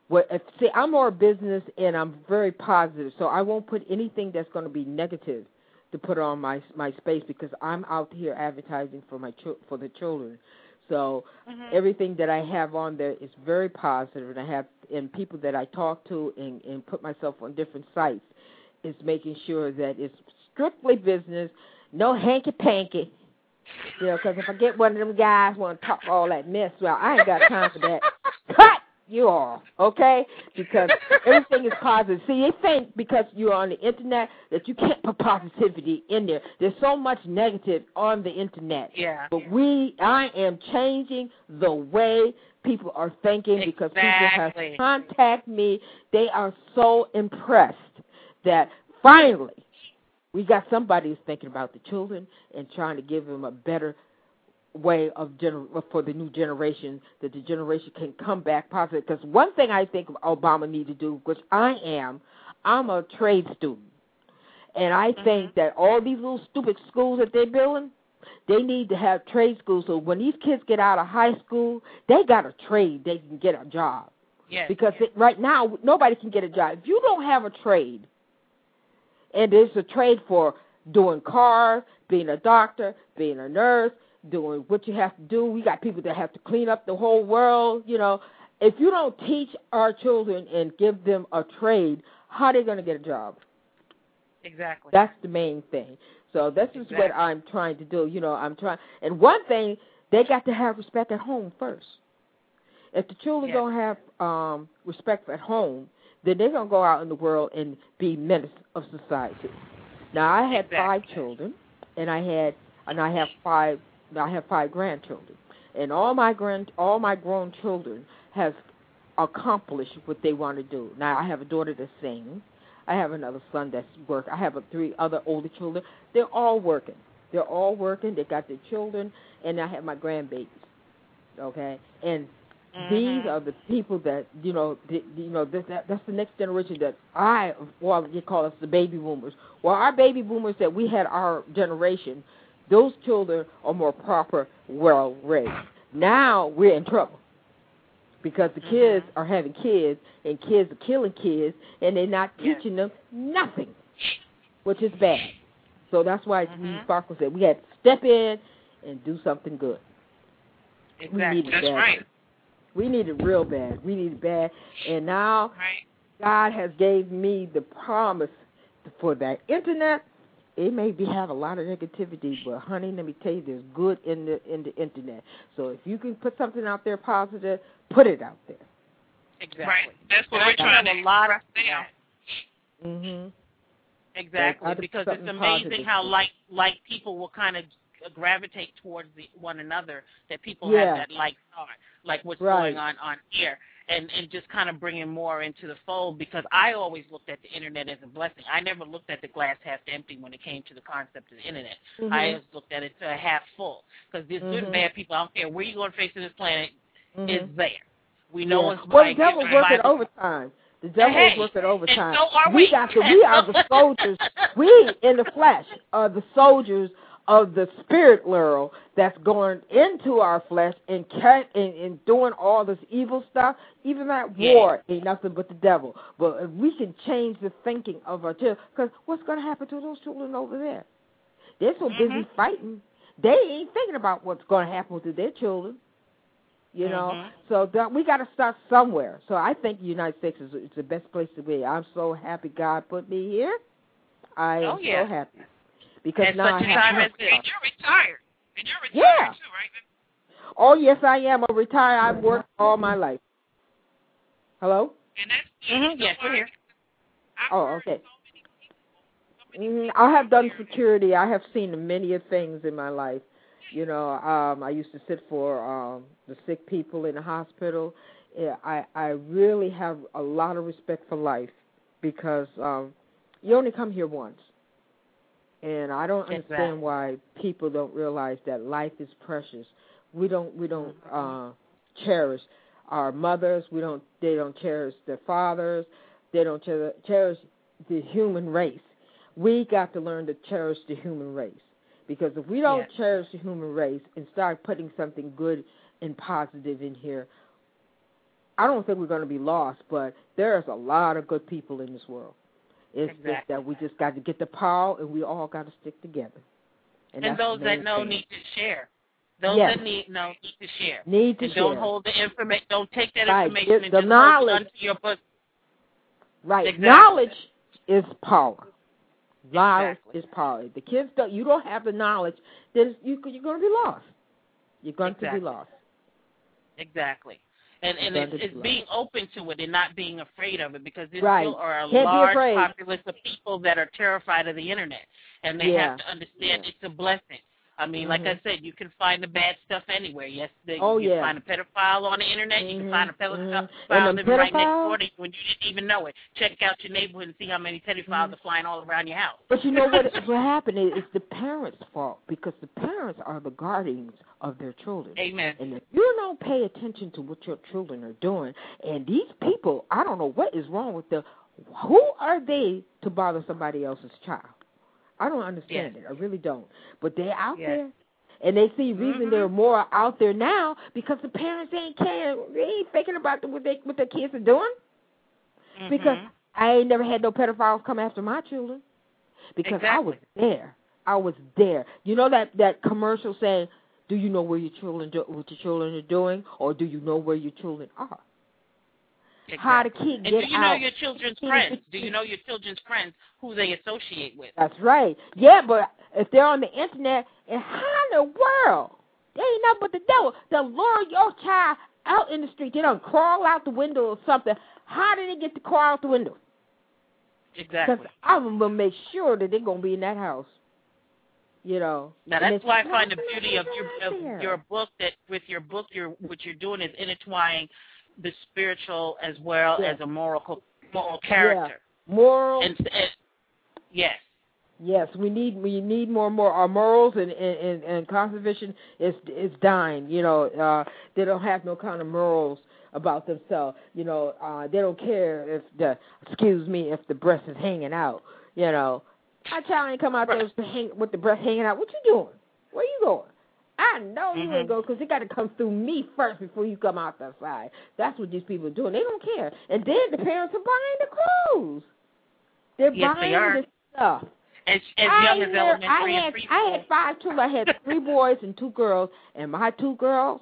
Speaker 1: What if, see, I'm more business and I'm very positive, so I won't put anything that's going to be negative to put on my my space because I'm out here advertising for my ch- for the children. So
Speaker 4: Mhm.
Speaker 1: everything that I have on there is very positive, and I have and people that I talk to and and put myself on different sites is making sure that it's strictly business, no hanky panky. You know, because if I get one of them guys want to talk all that mess, well, I ain't got time for that. You all, okay? Because everything is positive. See, they think because you're on the internet that you can't put positivity in there. There's so much negative on the internet.
Speaker 4: Yeah.
Speaker 1: But we, I am changing the way people are thinking because people have contacted me. They are so impressed that finally we got somebody who's thinking about the children and trying to give them a better way of gener- for the new generation that the generation can come back positive. Because one thing I think Obama need to do, which I am, I'm a trade student, and I mm-hmm. think that all these little stupid schools that they're building, they need to have trade schools. So when these kids get out of high school, they got a trade. They can get a job
Speaker 4: Yes.
Speaker 1: because it, right now nobody can get a job if you don't have a trade and there's a trade for doing cars being a doctor being a nurse doing what you have to do we got people that have to clean up the whole world you know if you don't teach our children and give them a trade how are they going to get a job
Speaker 4: exactly.
Speaker 1: that's the main thing. So this is what I'm trying to do. You know, I'm trying. And one thing, they got to have respect at home first. If the children
Speaker 4: Yes.
Speaker 1: don't have um respect at home, then they're gonna go out in the world and be menace of society. Now I had five children, and I had and I have five. I have five grandchildren, and all my grand all my grown children have accomplished what they want to do. Now I have a daughter that sings. I have another son that's work. I have a, three other older children. They're all working. They're all working. They got their children, and I have my grandbabies. Okay, and these
Speaker 4: Mhm.
Speaker 1: are the people that you know. The, you know that, that that's the next generation that I well you call us the baby boomers. Well, our baby boomers that we had our generation, those children are more proper, well raised. Now we're in trouble because the kids are having kids and kids are killing kids and they're not teaching them nothing, which is bad. So that's why we
Speaker 4: Mhm.
Speaker 1: Sparkle said we had to step in and do something good.
Speaker 4: Exactly.
Speaker 1: We need it
Speaker 2: That's
Speaker 1: bad.
Speaker 2: right.
Speaker 1: We need it real bad. We need it bad. And now
Speaker 2: Right.
Speaker 1: God has gave me the promise for that internet. It may be have a lot of negativity, but honey, let me tell you, there's good in the in the internet. So if you can put something out there positive, put it out there.
Speaker 4: Exactly.
Speaker 2: Right. That's what
Speaker 4: And
Speaker 2: we're trying to
Speaker 4: have a lot of
Speaker 2: express
Speaker 4: yeah,
Speaker 2: there.
Speaker 1: Mhm.
Speaker 4: exactly because it's amazing how like like people will kind of gravitate towards the, one another that people
Speaker 1: Yeah.
Speaker 4: have that like are like what's
Speaker 1: Right.
Speaker 4: going on on here and and just kind of bringing more into the fold because I always looked at the internet as a blessing. I never looked at the glass half empty when it came to the concept of the internet. I
Speaker 1: Mhm.
Speaker 4: always looked at it to a half full because there's good
Speaker 1: Mhm.
Speaker 4: and bad people. I don't care where you're going to face in this planet
Speaker 1: Mhm.
Speaker 4: is there. We know
Speaker 1: Yeah.
Speaker 4: it's
Speaker 1: well,
Speaker 4: like
Speaker 1: the devil's
Speaker 4: it's
Speaker 1: working
Speaker 4: Bible-
Speaker 1: overtime. The devil
Speaker 4: Hey,
Speaker 1: is working overtime.
Speaker 4: and so are
Speaker 1: we
Speaker 4: we.
Speaker 1: got to. We are the soldiers. we in the flesh are the soldiers of the spirit world that's going into our flesh and cut and, and doing all this evil stuff. Even that
Speaker 4: Yeah.
Speaker 1: war ain't nothing but the devil. But if we can change the thinking of our children, because what's going to happen to those children over there? They're so busy
Speaker 4: Mhm.
Speaker 1: fighting, they ain't thinking about what's going to happen to their children. You know,
Speaker 4: Mhm.
Speaker 1: so that we got to start somewhere. So I think the United States is, is the best place to be. I'm so happy God put me here. I am
Speaker 4: Oh, yeah.
Speaker 1: so happy because
Speaker 4: At
Speaker 1: now
Speaker 4: such
Speaker 1: I
Speaker 4: a
Speaker 1: have
Speaker 4: time as this.
Speaker 2: And you're retired. And you're retired
Speaker 1: Yeah.
Speaker 2: too, right?
Speaker 1: Oh yes, I am a retired. I've worked all my life. Hello.
Speaker 2: And that's
Speaker 5: Mhm, yes, we're here.
Speaker 2: I've
Speaker 1: Oh, okay.
Speaker 2: So people, so
Speaker 1: Mm, I have done security. I have seen many of things in my life. You know, um, I used to sit for um, the sick people in the hospital. Yeah, I I really have a lot of respect for life because um, you only come here once, and I don't understand why people don't realize that life is precious. We don't we don't uh, cherish our mothers. We don't they don't cherish their fathers. They don't cher- cherish the human race we got to learn to cherish the human race because if we don't
Speaker 5: Yes.
Speaker 1: cherish the human race and start putting something good and positive in here i don't think we're going to be lost but there's a lot of good people in this world it's just that we just got to get the power and we all got to stick together
Speaker 5: And,
Speaker 1: the
Speaker 5: those that know
Speaker 1: thing.
Speaker 5: need to share. Those
Speaker 1: Yes.
Speaker 5: that need know need to share.
Speaker 1: need to
Speaker 5: and don't hold the information. Don't take that
Speaker 1: Right.
Speaker 5: information
Speaker 1: Get
Speaker 5: and
Speaker 1: the
Speaker 5: just
Speaker 1: knowledge.
Speaker 5: hold it onto your book.
Speaker 1: Right.
Speaker 5: Exactly.
Speaker 1: Knowledge is power. Knowledge
Speaker 5: Exactly.
Speaker 1: is power. If the kids don't, you don't have the knowledge, then you, you're going to be lost. You're going to be lost.
Speaker 5: Exactly. And and it's, it's being open to it and not being afraid of it because there
Speaker 1: Right.
Speaker 5: still are a
Speaker 1: Can't
Speaker 5: large populace of people that are terrified of the internet and they
Speaker 1: Yeah.
Speaker 5: have to understand
Speaker 1: Yeah.
Speaker 5: it's a blessing. I mean, like I
Speaker 1: Mhm.
Speaker 5: said, you can find the bad stuff anywhere. Yes, the,
Speaker 1: Oh,
Speaker 5: you
Speaker 1: yeah.
Speaker 5: can find a pedophile on the internet. You can find a pedophile
Speaker 1: mhm. And
Speaker 5: living right next door to you and you didn't even know it. Check out your neighborhood and see how many pedophiles
Speaker 1: Mhm.
Speaker 5: are flying all around your house.
Speaker 1: But you know what? what happened is it's the parents' fault because the parents are the guardians of their children.
Speaker 5: Amen.
Speaker 1: And if you don't pay attention to what your children are doing, and these people, I don't know what is wrong with them. Who are they to bother somebody else's child? I don't understand it. I really don't. But they're out
Speaker 5: Yes.
Speaker 1: there. And they see reason
Speaker 5: Mhm.
Speaker 1: they're more out there now because the parents ain't caring. They ain't thinking about what they what their kids are doing. Because
Speaker 5: Mhm.
Speaker 1: I ain't never had no pedophiles come after my children. Because I was there. I was there. You know that that commercial saying, "Do you know where your children do, what your children are doing, or do you know where your children are?" How the
Speaker 5: Exactly.
Speaker 1: kid
Speaker 5: And
Speaker 1: get
Speaker 5: do you know
Speaker 1: out?
Speaker 5: your children's friends? Do you know your children's friends who they associate with?
Speaker 1: That's right. Yeah, but if they're on the internet, and how in the world? They ain't nothing but the devil. They'll lure your child out in the street. They don't crawl out the window or something. How did they get to crawl out the window?
Speaker 5: Exactly.
Speaker 1: Because I'm gonna make sure that they're gonna be in that house. You know.
Speaker 5: Now that's why I find the beauty of your of your book that with your book you're what you're doing is intertwining the spiritual as well
Speaker 1: Yeah.
Speaker 5: as a moral moral character.
Speaker 1: moral.
Speaker 5: And, and yes,
Speaker 1: Yes, we need we need more and more. Our morals and and, and, and conservation is is dying. You know, uh, they don't have no kind of morals about themselves. You know, uh, they don't care if the excuse me if the breast is hanging out. You know, my child ain't come out there with the, hang, with the breast hanging out. What you doing? Where you going? I know you
Speaker 5: Mhm.
Speaker 1: ain't go because it got to come through me first before you come out the side. That's what these people are doing. They don't care. And then the parents are buying the clothes. They're
Speaker 5: Yes, they
Speaker 1: buying
Speaker 5: are.
Speaker 1: the stuff.
Speaker 5: as as
Speaker 1: I
Speaker 5: young as elementary
Speaker 1: I had. I had five children. I had three boys and two girls, and my two girls,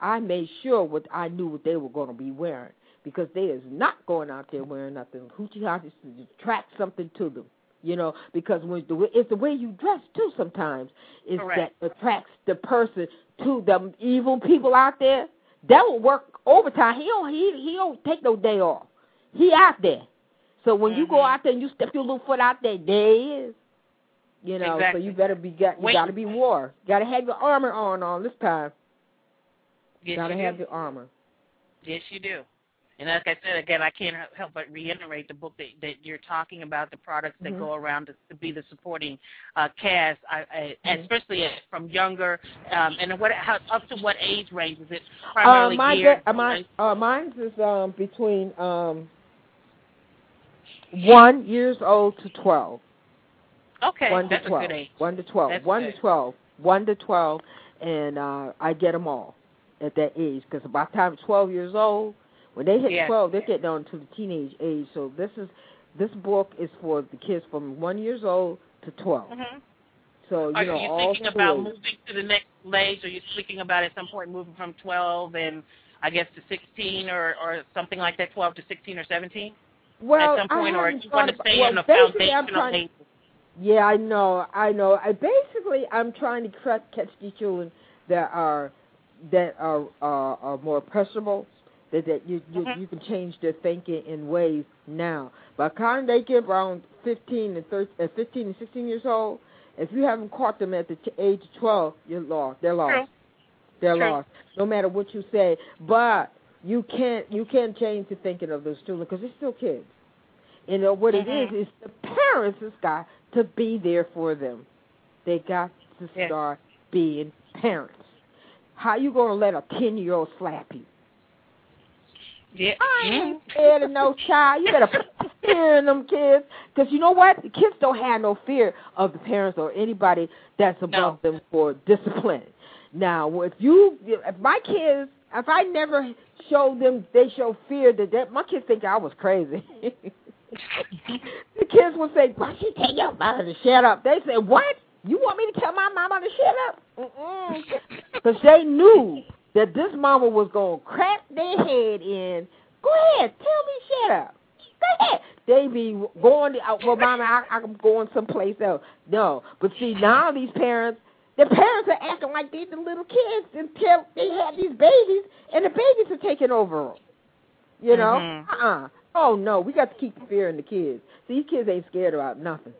Speaker 1: I made sure what I knew what they were going to be wearing because they is not going out there wearing nothing hoochie hotchie to attract something to them. You know, because when the way, it's the way you dress too. Sometimes is
Speaker 5: Correct.
Speaker 1: that attracts the person to the evil people out there. That will work overtime. He don't he he don't take no day off. He out there. So when you go
Speaker 5: Mhm.
Speaker 1: out there and you step your little foot out there, there he is. You know,
Speaker 5: Exactly.
Speaker 1: so you better be got you
Speaker 5: Wait.
Speaker 1: got to be war. Got to have your armor on on this time.
Speaker 5: yes,
Speaker 1: got to
Speaker 5: you
Speaker 1: have
Speaker 5: do.
Speaker 1: your armor.
Speaker 5: Yes, you do. And like I said again, I can't help but reiterate the book that that you're talking about, the products that
Speaker 1: Mhm.
Speaker 5: go around to, to be the supporting uh, cast, I, I,
Speaker 1: Mhm.
Speaker 5: especially from younger um, and what how, up to what age range is it
Speaker 1: Uh,
Speaker 5: primarily
Speaker 1: my
Speaker 5: geared?
Speaker 1: uh, mine uh, mine's is um between um one years old to twelve.
Speaker 5: okay,
Speaker 1: one
Speaker 5: that's
Speaker 1: to twelve.
Speaker 5: a good age.
Speaker 1: One to twelve.
Speaker 5: That's
Speaker 1: one
Speaker 5: good.
Speaker 1: to twelve. One to twelve, and uh I get them all at that age because by the time twelve years old, when they hit
Speaker 5: Yes.
Speaker 1: twelve, they get down to the teenage age. So this is this book is for the kids from one years old to 12
Speaker 5: hmm
Speaker 1: So you
Speaker 5: Are
Speaker 1: know
Speaker 5: you thinking
Speaker 1: the
Speaker 5: about moving to the next stage? Are you thinking about at some point moving from 12 and I guess to 16 or or something like that, 12 to 16 or 17?
Speaker 1: well,
Speaker 5: at some point,
Speaker 1: I
Speaker 5: or you want to stay the
Speaker 1: well, basically, I'm
Speaker 5: foundational?
Speaker 1: Yeah, I know, I know. I basically I'm trying to catch catch the children that are that are are, are more impressionable, that that you you,
Speaker 4: Mhm.
Speaker 1: you can change their thinking in ways now. By the time they get around 15 and 13, uh, 15 and 16 years old, if you haven't caught them at the t- age of 12, you're lost. They're lost.
Speaker 4: True.
Speaker 1: They're
Speaker 4: True.
Speaker 1: lost. No matter what you say, but you can't you can't change the thinking of those children because they're still kids. You know what it
Speaker 4: Mhm.
Speaker 1: is is the parents has got to be there for them. They got to
Speaker 4: Yeah.
Speaker 1: start being parents. How you gonna let a ten year old slap you?
Speaker 4: Yeah.
Speaker 1: I ain't mm-hmm. scared of no child. You better put fear in them kids, because you know what? The kids don't have no fear of the parents or anybody that's above them for discipline. Now, if you, if my kids, if I never show them, they show fear that, that my kids think I was crazy. the kids will say, "Why she tell your mother to shut up?" They say, "What? You want me to tell my mama to shut up?" Because they knew that this mama was gonna crack their head in. Go ahead, tell me shut up. Go ahead. They be going To, Well, mama, I, I'm going someplace else. No, but see now these parents, the parents are acting like they're the little kids until they have these babies, and the babies are taking over. You know?
Speaker 4: Mhm.
Speaker 1: Uh-uh. Oh no, we got to keep the fear in the kids. These kids ain't scared about nothing.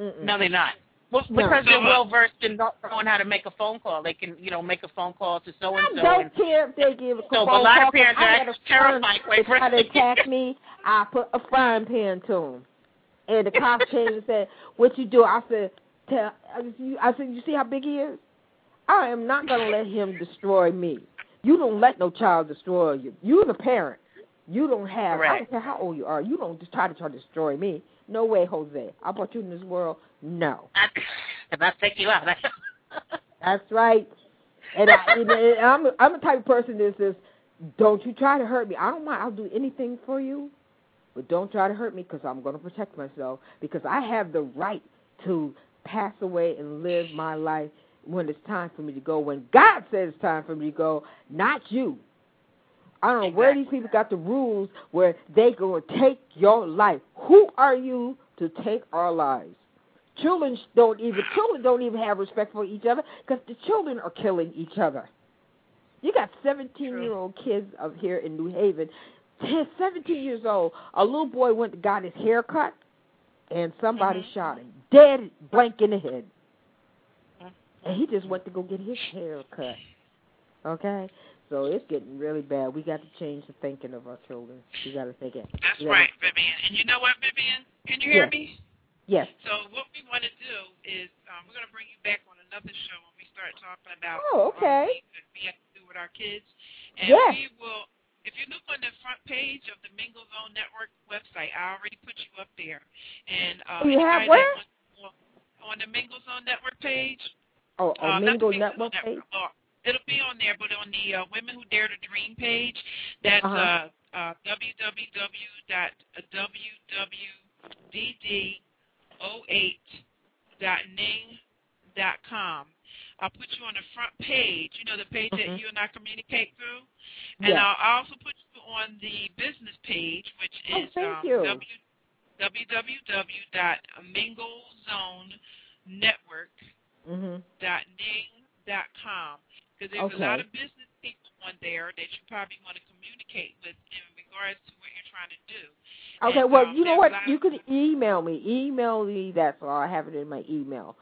Speaker 1: Mm-mm.
Speaker 4: No, they're not. Well,
Speaker 1: No.
Speaker 4: because they're well versed in knowing how to make a phone call. They can, you know, make a phone call to so and so.
Speaker 1: I don't care if they give a
Speaker 4: So,
Speaker 1: phone
Speaker 4: but a lot of parents
Speaker 1: I
Speaker 4: are
Speaker 1: a
Speaker 4: terrified,
Speaker 1: friend
Speaker 4: quite
Speaker 1: that try to attack me. I put a frying pan to him, and the cop came and said, "What you do?" I said, "Tell." I said, you, I said, "You see how big he is? I am not gonna let him destroy me. You don't let no child destroy you. You're the parent. You don't have. I don't care how old you are. You don't just try to try to destroy me. No way, Jose. I brought you in this world. No."
Speaker 4: If I take you out,
Speaker 1: That's right. And, I, and I'm I'm the type of person that says, "Don't you try to hurt me. I don't mind. I'll do anything for you, but don't try to hurt me because I'm going to protect myself because I have the right to pass away and live my life when it's time for me to go. When God says it's time for me to go, not you. I don't know where these people got the rules where they go take your life. Who are you to take our lives? Children don't even children don't even have respect for each other because the children are killing each other. You got 17 year old kids up here in New Haven, 10, 17 years old. A little boy went and got his hair cut, and somebody
Speaker 4: Mhm.
Speaker 1: shot him dead, blank in the head. And he just went to go get his hair cut. Okay, so it's getting really bad. We got to change the thinking of our children. We got to think it.
Speaker 2: That's right, Vivian. And you know what, Vivian? Can you hear
Speaker 1: Yes.
Speaker 2: me?
Speaker 1: Yes.
Speaker 2: So what we want to do is um, we're going to bring you back on another show when we start talking about
Speaker 1: Oh, okay.
Speaker 2: um, things that we have to do with our kids. And
Speaker 1: Yes.
Speaker 2: we will, if you look on the front page of the Mingle Zone Network website, I already put you up there. And uh,
Speaker 1: You have where?
Speaker 2: wants- On the Mingle Zone Network page.
Speaker 1: Oh,
Speaker 2: uh,
Speaker 1: on Mingle
Speaker 2: Mingle
Speaker 1: Network
Speaker 2: Zone
Speaker 1: page.
Speaker 2: Uh, it'll be on there, but on the uh, Women Who Dare to Dream page, that's
Speaker 1: Uh-huh.
Speaker 2: uh, uh, www.ning.com. I'll put you on the front page, you know, the page
Speaker 1: Mhm.
Speaker 2: that you and I communicate through. And
Speaker 1: Yes.
Speaker 2: I'll also put you on the business page, which
Speaker 1: Oh,
Speaker 2: is
Speaker 1: thank
Speaker 2: um,
Speaker 1: you.
Speaker 2: w- www.minglezonenetwork.ning.com.
Speaker 1: Mhm.
Speaker 2: Because there's a lot
Speaker 1: Okay.
Speaker 2: of business people on there that you probably want to communicate with in regards to what you're trying to do.
Speaker 1: Okay,
Speaker 2: And,
Speaker 1: well,
Speaker 2: um,
Speaker 1: you know what? You could email me. Email me. That's all. I have it in my email.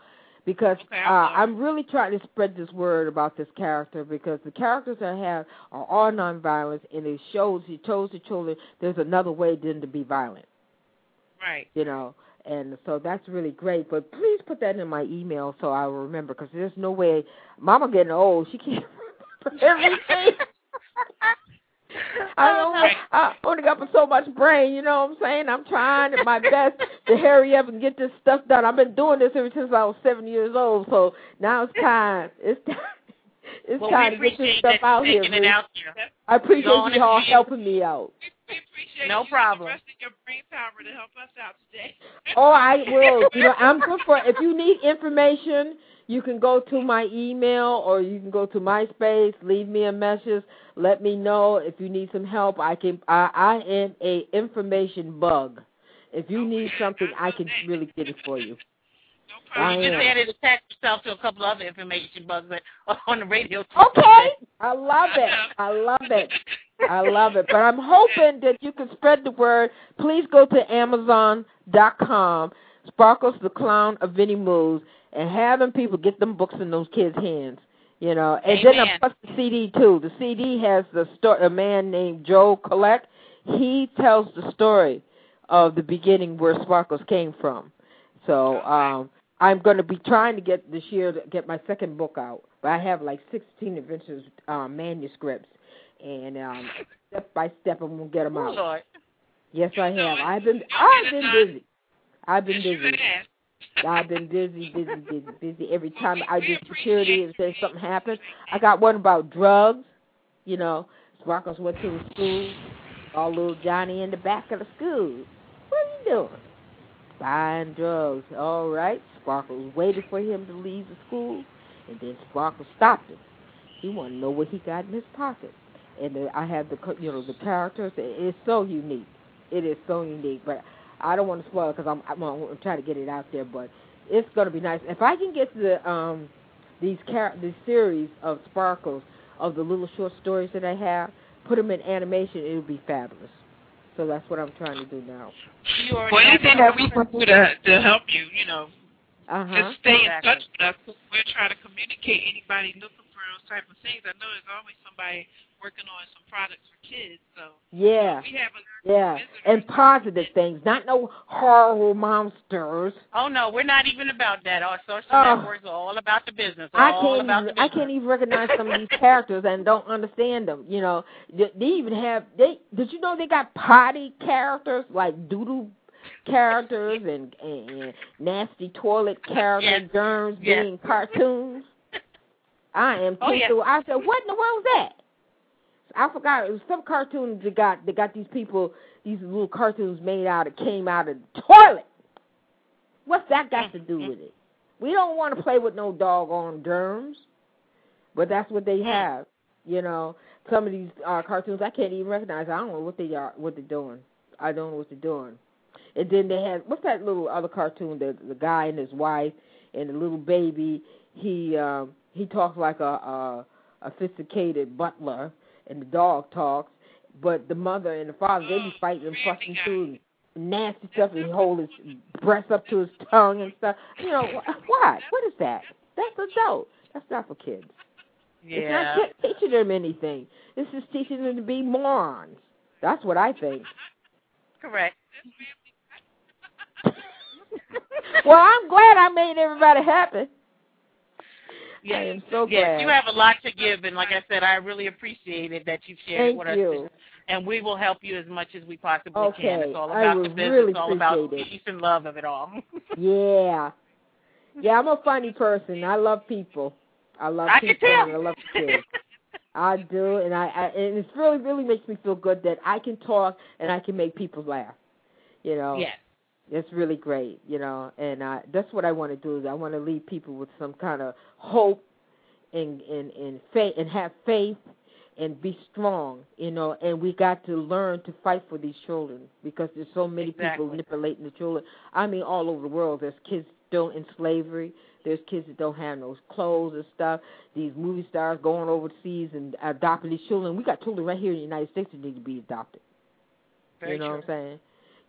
Speaker 1: Because
Speaker 2: Okay,
Speaker 1: uh. I'm really trying to spread this word about this character because the characters I have are all nonviolent, and it shows he shows the children there's another way than to be violent.
Speaker 2: Right.
Speaker 1: You know, and so that's really great. But please put that in my email so I will remember because there's no way. Mama getting old. She can't remember everything. I only, I only got so much brain, you know what I'm saying? I'm trying my best to hurry up and get this stuff done. I've been doing this ever since I was seven years old, so now it's time. It's time. It's
Speaker 4: well,
Speaker 1: time to get this stuff out here.
Speaker 4: it out there.
Speaker 1: I appreciate you all helping me out.
Speaker 2: We, we appreciate
Speaker 4: No
Speaker 2: you
Speaker 4: problem.
Speaker 2: the your brain power to help us out today.
Speaker 1: Oh, I will. You know, I'm good for. If you need information, you can go to my email or you can go to MySpace. Leave me a message. Let me know if you need some help. I can. I, I am a information bug. If you need something, I can really get it for you.
Speaker 2: No
Speaker 1: I
Speaker 4: You just
Speaker 1: am.
Speaker 4: added attach yourself to a couple other information bugs on the radio.
Speaker 1: Okay, I love it. I love it. I love it. But I'm hoping that you can spread the word. Please go to Amazon.com, Sparkles the Clown of Vinny Moves, and have them people get them books in those kids' hands. You know, and then
Speaker 4: Amen.
Speaker 1: I plus the CD too. The CD has the story. A man named Joe Collect. He tells the story of the beginning where Sparkles came from. So um, I'm going to be trying to get this year to get my second book out. But I have like 16 adventures um, manuscripts, and um, step by step I'm going to get them
Speaker 4: Oh,
Speaker 1: out.
Speaker 4: Lord.
Speaker 1: Yes, I have. I've been I've been busy. I've been busy. I've been busy, busy, busy, busy. Every time I do security and say something happened, I got one about drugs. You know, Sparkles went to the school. saw little Johnny in the back of the school. What are you doing? Buying drugs. All right. Sparkles waited for him to leave the school, and then Sparkles stopped him. He wanted to know what he got in his pocket. And uh, I have the co- you know the characters. It- It's so unique. It is so unique. But I don't want to spoil it because I'm, I'm I'm trying to get it out there. But it's going to be nice if I can get the um these char- these series of sparkles of the little short stories that I have, put them in animation. It would be fabulous. So that's what I'm trying to do now.
Speaker 4: You
Speaker 2: Well, anything that we can do to, to help you, you know,
Speaker 1: Uh huh.
Speaker 2: just stay in touch with us. We're trying to communicate anybody looking for those type of things. I know there's always somebody working on some products for kids. So
Speaker 1: Yeah.
Speaker 2: we have a
Speaker 1: Yeah. And positive things, not no horrible monsters.
Speaker 4: Oh no, we're not even about that. Our social
Speaker 1: Oh.
Speaker 4: networks are all about the business.
Speaker 1: I can't
Speaker 4: about
Speaker 1: even,
Speaker 4: the
Speaker 1: I can't even recognize some of these characters and don't understand them. You know, they, they even have they. Did you know they got potty characters like doodle characters and, and, and nasty toilet characters,
Speaker 4: Yes.
Speaker 1: germs
Speaker 4: Yes.
Speaker 1: being cartoons? I am
Speaker 4: Oh, yeah.
Speaker 1: I said, what in the world is that? I forgot it was some cartoons that got they got these people these little cartoons made out of came out of the toilet. What's that got to do with it? We don't want to play with no doggone germs, but that's what they have. You know, some of these uh, cartoons I can't even recognize. I don't know what they are, what they're doing. I don't know what they're doing. And then they had what's that little other cartoon? The the guy and his wife and the little baby. He um, he talks like a, a a sophisticated butler, and the dog talks. But the mother and the father they be fighting and fucking and nasty stuff. And he hold his breast up to his tongue and stuff. You know wh- what? What is that? That's adult. That's not for kids. It's not te- teaching them anything. This is teaching them to be morons. That's what I think.
Speaker 4: Correct.
Speaker 1: well, I'm glad I made everybody happy.
Speaker 4: Yes.
Speaker 1: I am so
Speaker 4: yes,
Speaker 1: glad.
Speaker 4: you have a lot to give, and like I said, I really appreciate it that you've shared it
Speaker 1: Thank
Speaker 4: with us.
Speaker 1: you.
Speaker 4: And we will help you as much as we possibly can.
Speaker 1: Okay,
Speaker 4: It's all about the business.
Speaker 1: really
Speaker 4: it's all about
Speaker 1: it.
Speaker 4: peace and love of it all.
Speaker 1: Yeah. Yeah, I'm a funny person. I love people. I love
Speaker 4: I can
Speaker 1: people I love kids. I do, and I, I and it's really really makes me feel good that I can talk and I can make people laugh. You know,
Speaker 4: yes.
Speaker 1: It's really great. You know, and I, that's what I want to do. Is I want to leave people with some kind of hope and and and faith and have faith and be strong. You know, and we got to learn to fight for these children because there's so many people manipulating the children. I mean, all over the world, there's kids still in slavery. There's kids that don't have no clothes and stuff. These movie stars going overseas and adopting these children. We got children right here in the United States that need to be adopted.
Speaker 4: Very
Speaker 1: you know
Speaker 4: true.
Speaker 1: what I'm saying?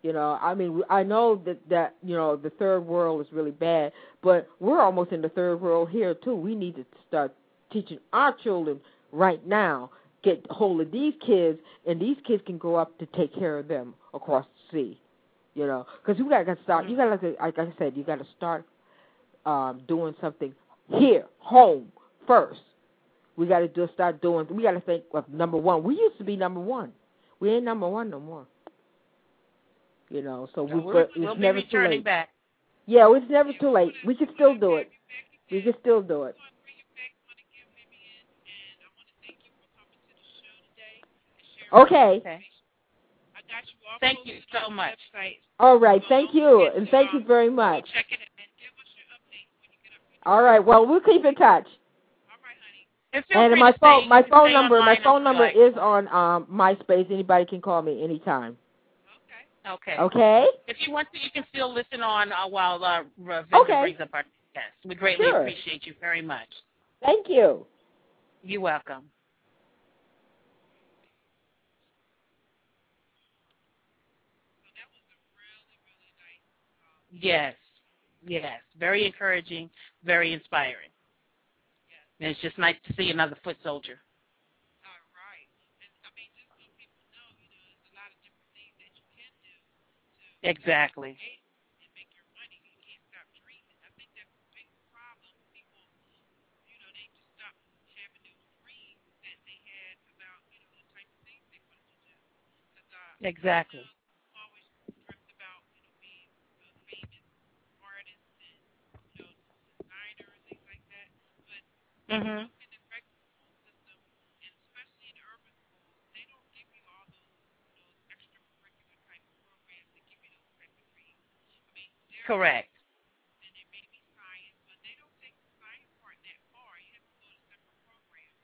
Speaker 1: You know, I mean, I know that that you know the third world is really bad, but we're almost in the third world here too. We need to start teaching our children right now. Get hold of these kids, and these kids can grow up to take care of them across the sea. You know, because you got to start. You got to, like I said, you got to start um, doing something here, home first. We got to just start doing. We got to think of number one. We used to be number one. We ain't number one no more. You know, so
Speaker 4: So
Speaker 1: we,
Speaker 4: we're, we'll
Speaker 1: it's
Speaker 4: be
Speaker 1: never too late.
Speaker 4: back.
Speaker 1: Yeah, it's never too late. We can still do it. We can still do it. Okay.
Speaker 4: Okay.
Speaker 2: I got you all
Speaker 4: Thank you so much.
Speaker 1: All right. Thank you, and thank you very much.
Speaker 2: Check it and give us your update when you get up.
Speaker 1: All right. Well, we'll keep in touch.
Speaker 2: All right, honey.
Speaker 4: And, feel
Speaker 1: And
Speaker 4: free
Speaker 1: my phone, my phone number, my phone number is on um MySpace. Anybody can call me anytime.
Speaker 2: Okay.
Speaker 4: Okay. If you want to, you can still listen on uh, while uh,
Speaker 1: Okay.
Speaker 4: brings up our guest. We greatly
Speaker 1: Sure.
Speaker 4: appreciate you very much.
Speaker 1: Thank you.
Speaker 4: You're welcome. Yes, yes, very encouraging, very inspiring. And it's just nice to see another foot soldier.
Speaker 2: Uh,
Speaker 4: Exactly.
Speaker 2: I'm always dreamt about, you know, being a famous artist and, you know, designer and things like that. But
Speaker 4: Mhm.
Speaker 2: in the regular school system, and especially in the urban schools, they don't give you all those those extracurricular type of programs that give you those type of dreams. I mean, there
Speaker 4: Correct.
Speaker 2: and it may be science, but they don't take the science part that far. You have to go to separate programs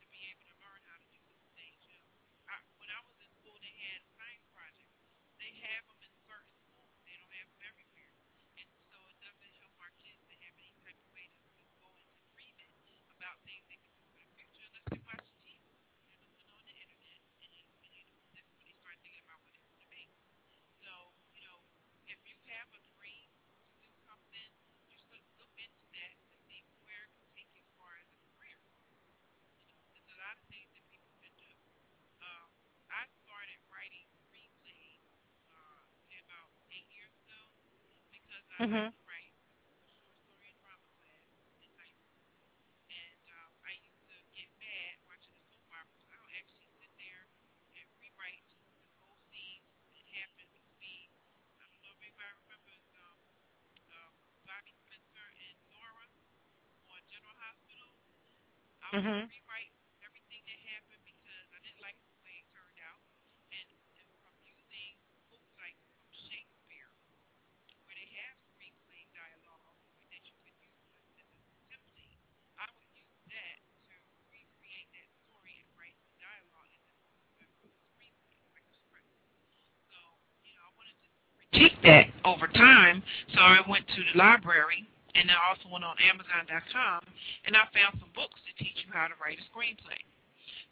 Speaker 2: to be able to learn how to do those things. You know, I, when I was in school, they had science projects. They have them in certain schools. They don't have them everywhere, and so it doesn't help our kids to have any type of way to, to go into dreaming about things they can do for the future unless they watch TV, you know, and on the internet, and, and, and you know, that's when they start thinking about what they want to be. So, you know, if you have a dream to do something, just look, look into that to see where it can take you as far as a career. You know, there's a lot of things that people can do. Um, I started writing screenplays uh, say about eight years ago because I
Speaker 4: Mhm.
Speaker 2: like to write short story and drama class in high school. And um, I used to get mad watching the soap operas. I would actually sit there and rewrite the whole scene that happened with speed. I don't know if anybody remembers um, um, Bobby Spencer and Nora on General Hospital. I would
Speaker 4: Mhm.
Speaker 2: rewrite everything that happened because I didn't like the way it turned out. And, and from using books like from Shakespeare, where they have screenplay dialogue that you could use as a template, I would use that to recreate that story and write the dialogue as a, a screenplay, like a script. So, you know, I wanted to critique that over time, so I went to the library and I also went on Amazon.com and I found some books to teach you how to write a screenplay.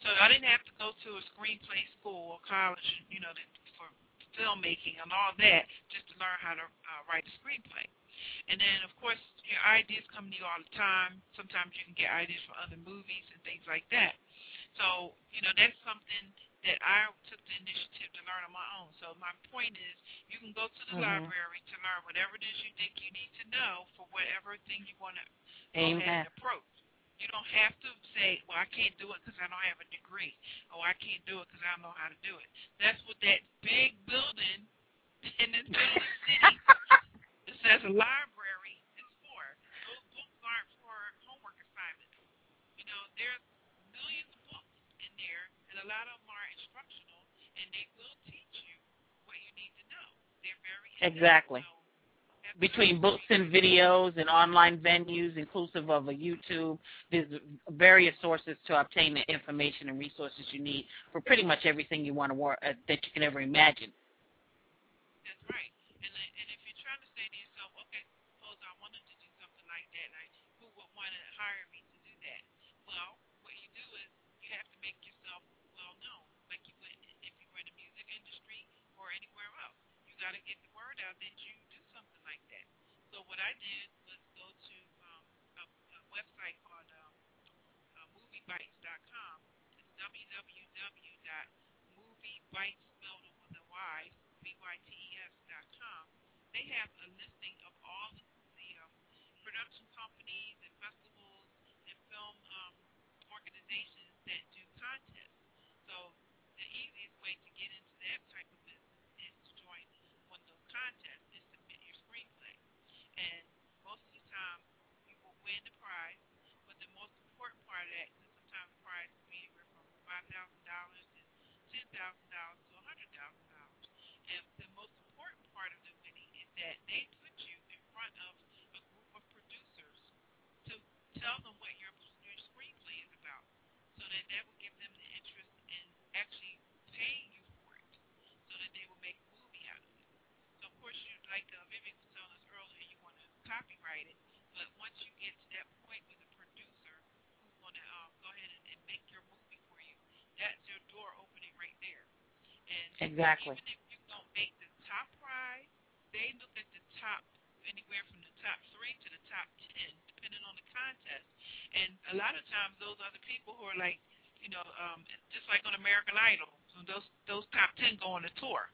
Speaker 2: So I didn't have to go to a screenplay school or college, you know, for filmmaking and all that just to learn how to uh, write a screenplay. And then, of course, your ideas come to you all the time. Sometimes you can get ideas from other movies and things like that. So, you know, that's something that I took the initiative to learn on my own. So my point is, you can go to the
Speaker 4: Mhm.
Speaker 2: library to learn whatever it is you think you need to know for whatever thing you want to go ahead and approach. You don't have to say, well, I can't do it because I don't have a degree, or I can't do it because I don't know how to do it. That's what that big building in this middle of the city that says a library is for. Those books aren't for homework assignments. You know, there's millions of books in there, and a lot of them instructional, and they will teach you what you need to know. They're very.
Speaker 4: Exactly. Between books and videos and online venues, inclusive of a YouTube, there's various sources to obtain the information and resources you need for pretty much everything you want to work uh, that you can ever imagine.
Speaker 2: That's right. And then- and if you're trying to say to yourself, okay, suppose I wanted to do something like that, and I, who would want to hire me to do that? Well, what you do is you have to make yourself well known, like you would if you were in the music industry or anywhere else. You got to get the word out that you do something like that. So what I did was go to um, a, a website called um, uh, MovieBytes.com. It's www.moviebytes spelled with a Y, B-Y-T-E-S dot. They have a listing of all the, the um, production companies and festivals and film um, organizations that do contests. So the easiest way to get into that type of business is to join contests and submit your screenplay. And most of the time, you will win the prize. But the most important part of that, sometimes the prize can be anywhere from five thousand dollars to ten thousand dollars to a hundred thousand dollars. And the most important part of the winning is that they put you in front of a group of producers to tell them what your your screenplay is about, so that that will give them the interest in actually paying like the Olympics was telling us earlier, you want to copyright it. But once you get to that point with a producer who's going to um, go ahead and, and make your movie for you, that's your door opening right there. And
Speaker 4: exactly.
Speaker 2: even if you don't make the top prize, they look at the top anywhere from the top three to the top ten, depending on the contest. And a lot of times, those other people who are like, you know, um, just like on American Idol, so those those top ten go on a tour.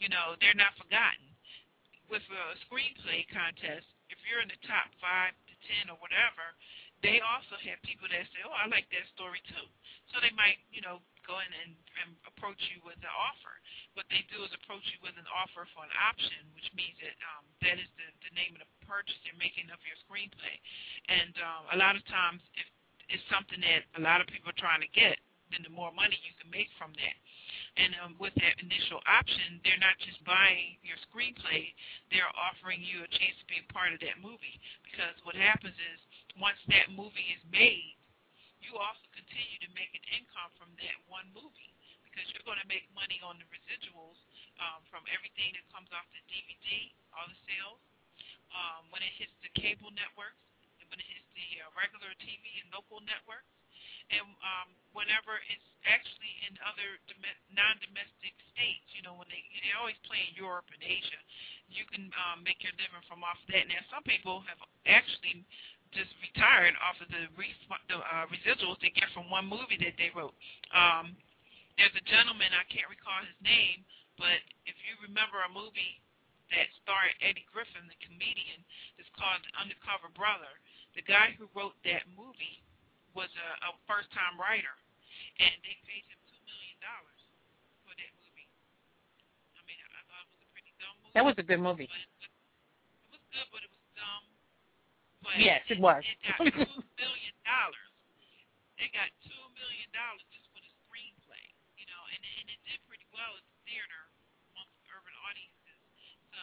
Speaker 2: You know, they're not forgotten. With a screenplay contest, if you're in the top five to ten or whatever, they also have people that say, "Oh, I like that story too." So they might, you know, go in and, and approach you with an offer. What they do is approach you with an offer for an option, which means that um, that is the, the name of the purchase they're making of your screenplay. And um, a lot of times, if it's something that a lot of people are trying to get, then the more money you can make from that. And um, with that initial option, they're not just buying your screenplay, they're offering you a chance to be a part of that movie. Because what happens is, once that movie is made, you also continue to make an income from that one movie because you're going to make money on the residuals um, from everything that comes off the DVD, all the sales. Um, when it hits the cable networks, when it hits the uh, regular TV and local networks, and um, whenever it's actually in other dom- non-domestic states, you know, when they they always play in Europe and Asia, you can um, make your living from off that. Now, some people have actually just retired off of the, re- the uh, residuals they get from one movie that they wrote. Um, there's a gentleman I can't recall his name, but if you remember a movie that starred Eddie Griffin, the comedian, it's called Undercover Brother. The guy who wrote that movie was a, a first-time writer, and they paid him two million dollars for that movie. I mean, I thought it was a pretty dumb movie.
Speaker 4: That was a good movie.
Speaker 2: But it, it was good, but it was dumb. But
Speaker 4: Yes, it was.
Speaker 2: It got two million dollars. They got two million dollars just for the screenplay, you know, and and it did pretty well at the theater amongst urban audiences. So,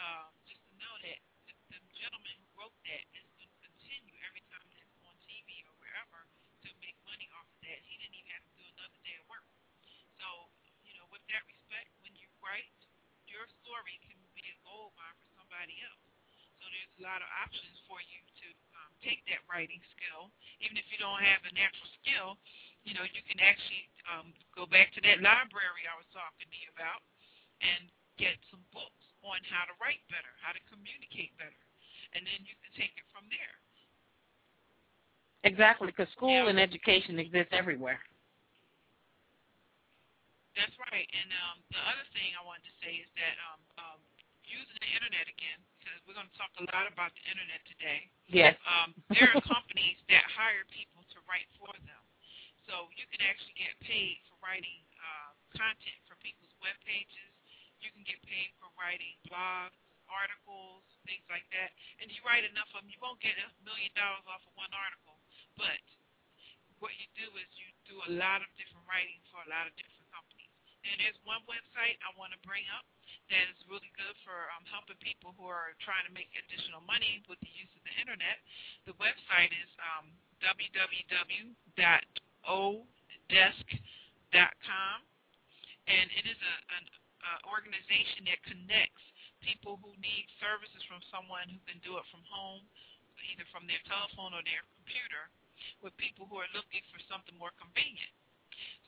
Speaker 2: um, just to know that the, the gentleman who wrote that is going to continue every time it's on TV or wherever to make money off of that. He didn't even have to do another day of work. So, you know, with that respect, when you write, your story can be a gold mine for somebody else. So there's a lot of options for you to um, take that writing skill. Even if you don't have the natural skill, you know, you can actually um, go back to that library I was talking to you about and get some books on how to write better, how to communicate better. And then you can take it from there.
Speaker 4: Exactly, because school
Speaker 2: Yeah.
Speaker 4: and education exists everywhere.
Speaker 2: That's right. And um, the other thing I wanted to say is that um, um, using the internet again, because we're going to talk a lot about the internet today.
Speaker 4: Yes.
Speaker 2: Um, there are companies that hire people to write for them. So you can actually get paid for writing uh, content for people's web pages. You can get paid for writing blogs, articles, things like that. And you write enough of them, you won't get a million dollars off of one article. But what you do is you do a lot of different writing for a lot of different. And there's one website I want to bring up that is really good for um, helping people who are trying to make additional money with the use of the internet. The website is um, www.odesk.com, and it is a, an uh, organization that connects people who need services from someone who can do it from home, either from their telephone or their computer, with people who are looking for something more convenient.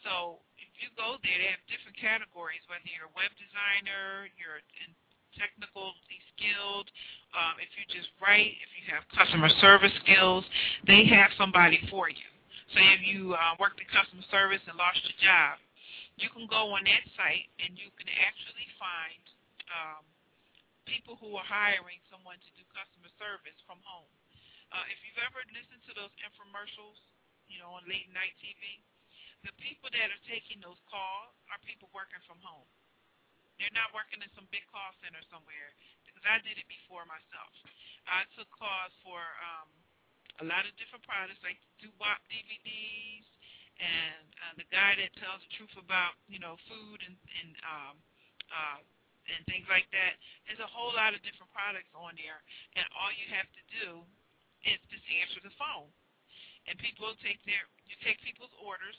Speaker 2: So if you go there, they have different categories, whether you're a web designer, you're in technically skilled, um, if you just write, if you have customer service skills, they have somebody for you. So if you uh, worked in customer service and lost your job, you can go on that site and you can actually find um, people who are hiring someone to do customer service from home. Uh, if you've ever listened to those infomercials, you know, on late night TV, the people that are taking those calls are people working from home. They're not working in some big call center somewhere because I did it before myself. I took calls for um, a lot of different products like Doo-Wop DVDs and uh, the guy that tells the truth about you know food and and um, uh, and things like that. There's a whole lot of different products on there, and all you have to do is just answer the phone. And people take their you take people's orders,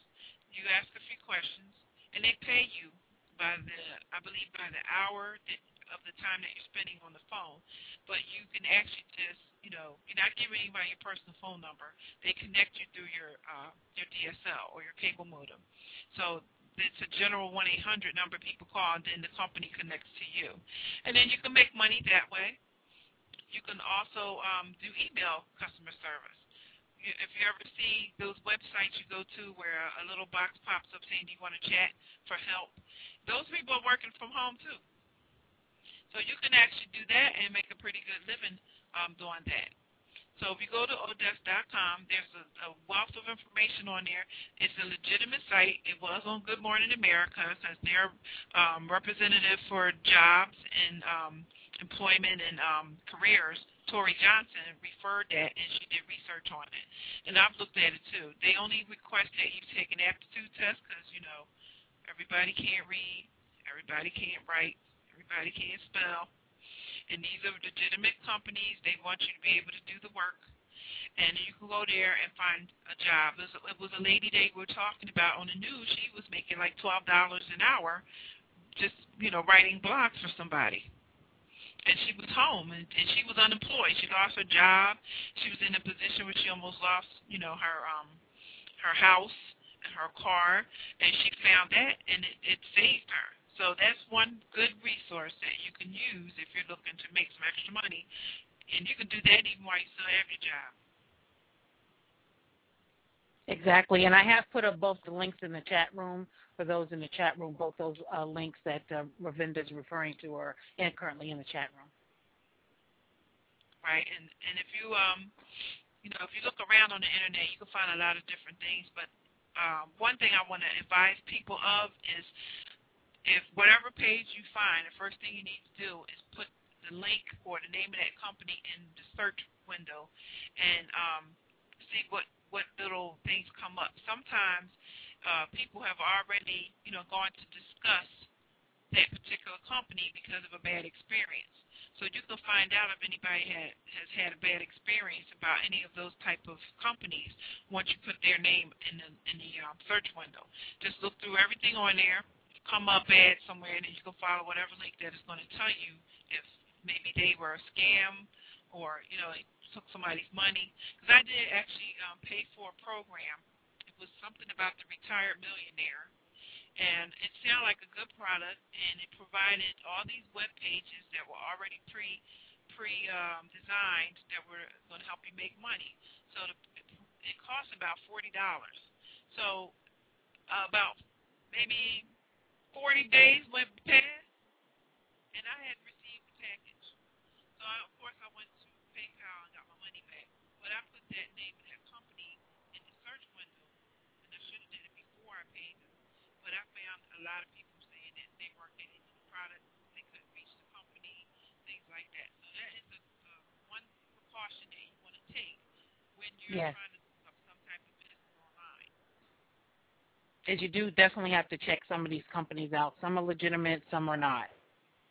Speaker 2: you ask a few questions, and they pay you by the I believe by the hour that, of the time that you're spending on the phone. But you can actually just you know, you're not giving anybody your personal phone number. They connect you through your uh, your DSL or your cable modem. So it's a general 1-800 number people call, and then the company connects to you. And then you can make money that way. You can also um, do email customer service. If you ever see those websites you go to where a little box pops up saying, do you want to chat for help? Those people are working from home, too. So you can actually do that and make a pretty good living um, doing that. So if you go to Odesk.com, there's a, a wealth of information on there. It's a legitimate site. It was on Good Morning America since they're um, representative for jobs and um, employment and um, careers. Tory Johnson referred that, and she did research on it. And I've looked at it too. They only request that you take an aptitude test because you know everybody can't read, everybody can't write, everybody can't spell and these are legitimate companies. They want you to be able to do the work, and you can go there and find a job. It was, it was a lady they were talking about on the news. She was making like twelve dollars an hour, just you know writing blogs for somebody. And she was home, and, and she was unemployed. She lost her job. She was in a position where she almost lost, you know, her um, her house and her car, and she found that, and it, it saved her. So that's one good resource that you can use if you're looking to make some extra money. And you can do that even while you still have your job.
Speaker 4: Exactly. And I have put up both the links in the chat room for those in the chat room, both those uh, links that uh, Ravinda is referring to are in, currently in the chat room.
Speaker 2: Right. And, and if you, um, you know, if you look around on the internet, you can find a lot of different things. But um, one thing I want to advise people of is if whatever page you find, the first thing you need to do is put the link or the name of that company in the search window and um, see what what little things come up. Sometimes uh, people have already, you know, gone to discuss that particular company because of a bad experience. So you can find out if anybody had, has had a bad experience about any of those type of companies once you put their name in the in the um, search window. Just look through everything on there come up at somewhere, and then you can follow whatever link that is going to tell you if maybe they were a scam or you know took somebody's money. Because I did actually um, pay for a program. Was something about the retired millionaire, and it sounded like a good product, and it provided all these web pages that were already pre pre um, designed that were going to help you make money. So the, it, it cost about forty dollars. So uh, about maybe 40 days went past, and I had received the package. So, I, of course, I went to PayPal and got my money back. But I put that name of that company in the search window, and I should have did it before I paid them. But I found a lot of people saying that they weren't getting the product, they couldn't reach the company, things like that. So that is a, uh, one precaution that you want to take when you're yes. trying to
Speaker 4: is you do definitely have to check some of these companies out. Some are legitimate, some are not.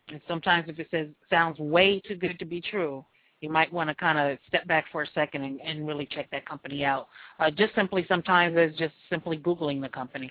Speaker 4: And sometimes if it says sounds way too good to be true, you might want to kind of step back for a second and, and really check that company out. Uh, just simply sometimes as just simply Googling the company.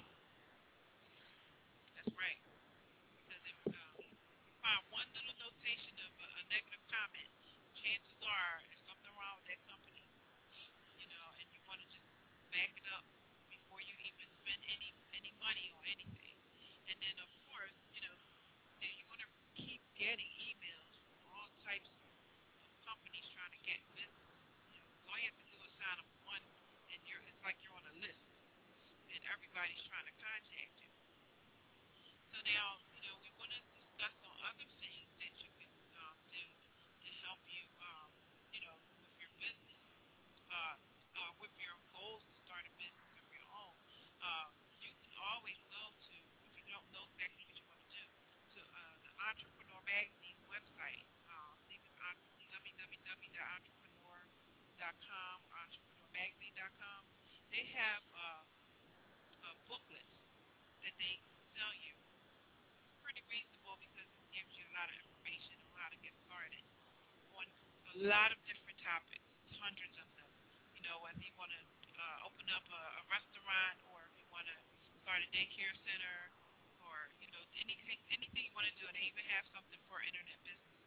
Speaker 2: Everybody's trying to contact you. So now, you know, we want to discuss on other things that you can um, do to help you, um, you know, with your business, uh, uh, with your goals to start a business of your own. Uh, you can always go to, if you don't know exactly what you want to do, to uh, the Entrepreneur Magazine website. Uh, www.entrepreneur.com, entrepreneurmagazine.com. They have um, uh, uh, booklets that they sell you. It's pretty reasonable because it gives you a lot of information on how to get started on a lot of different topics, hundreds of them. You know, whether you want to uh, open up a, a restaurant or if you want to start a daycare center or, you know, anything, anything you want to do. They even have something for internet business.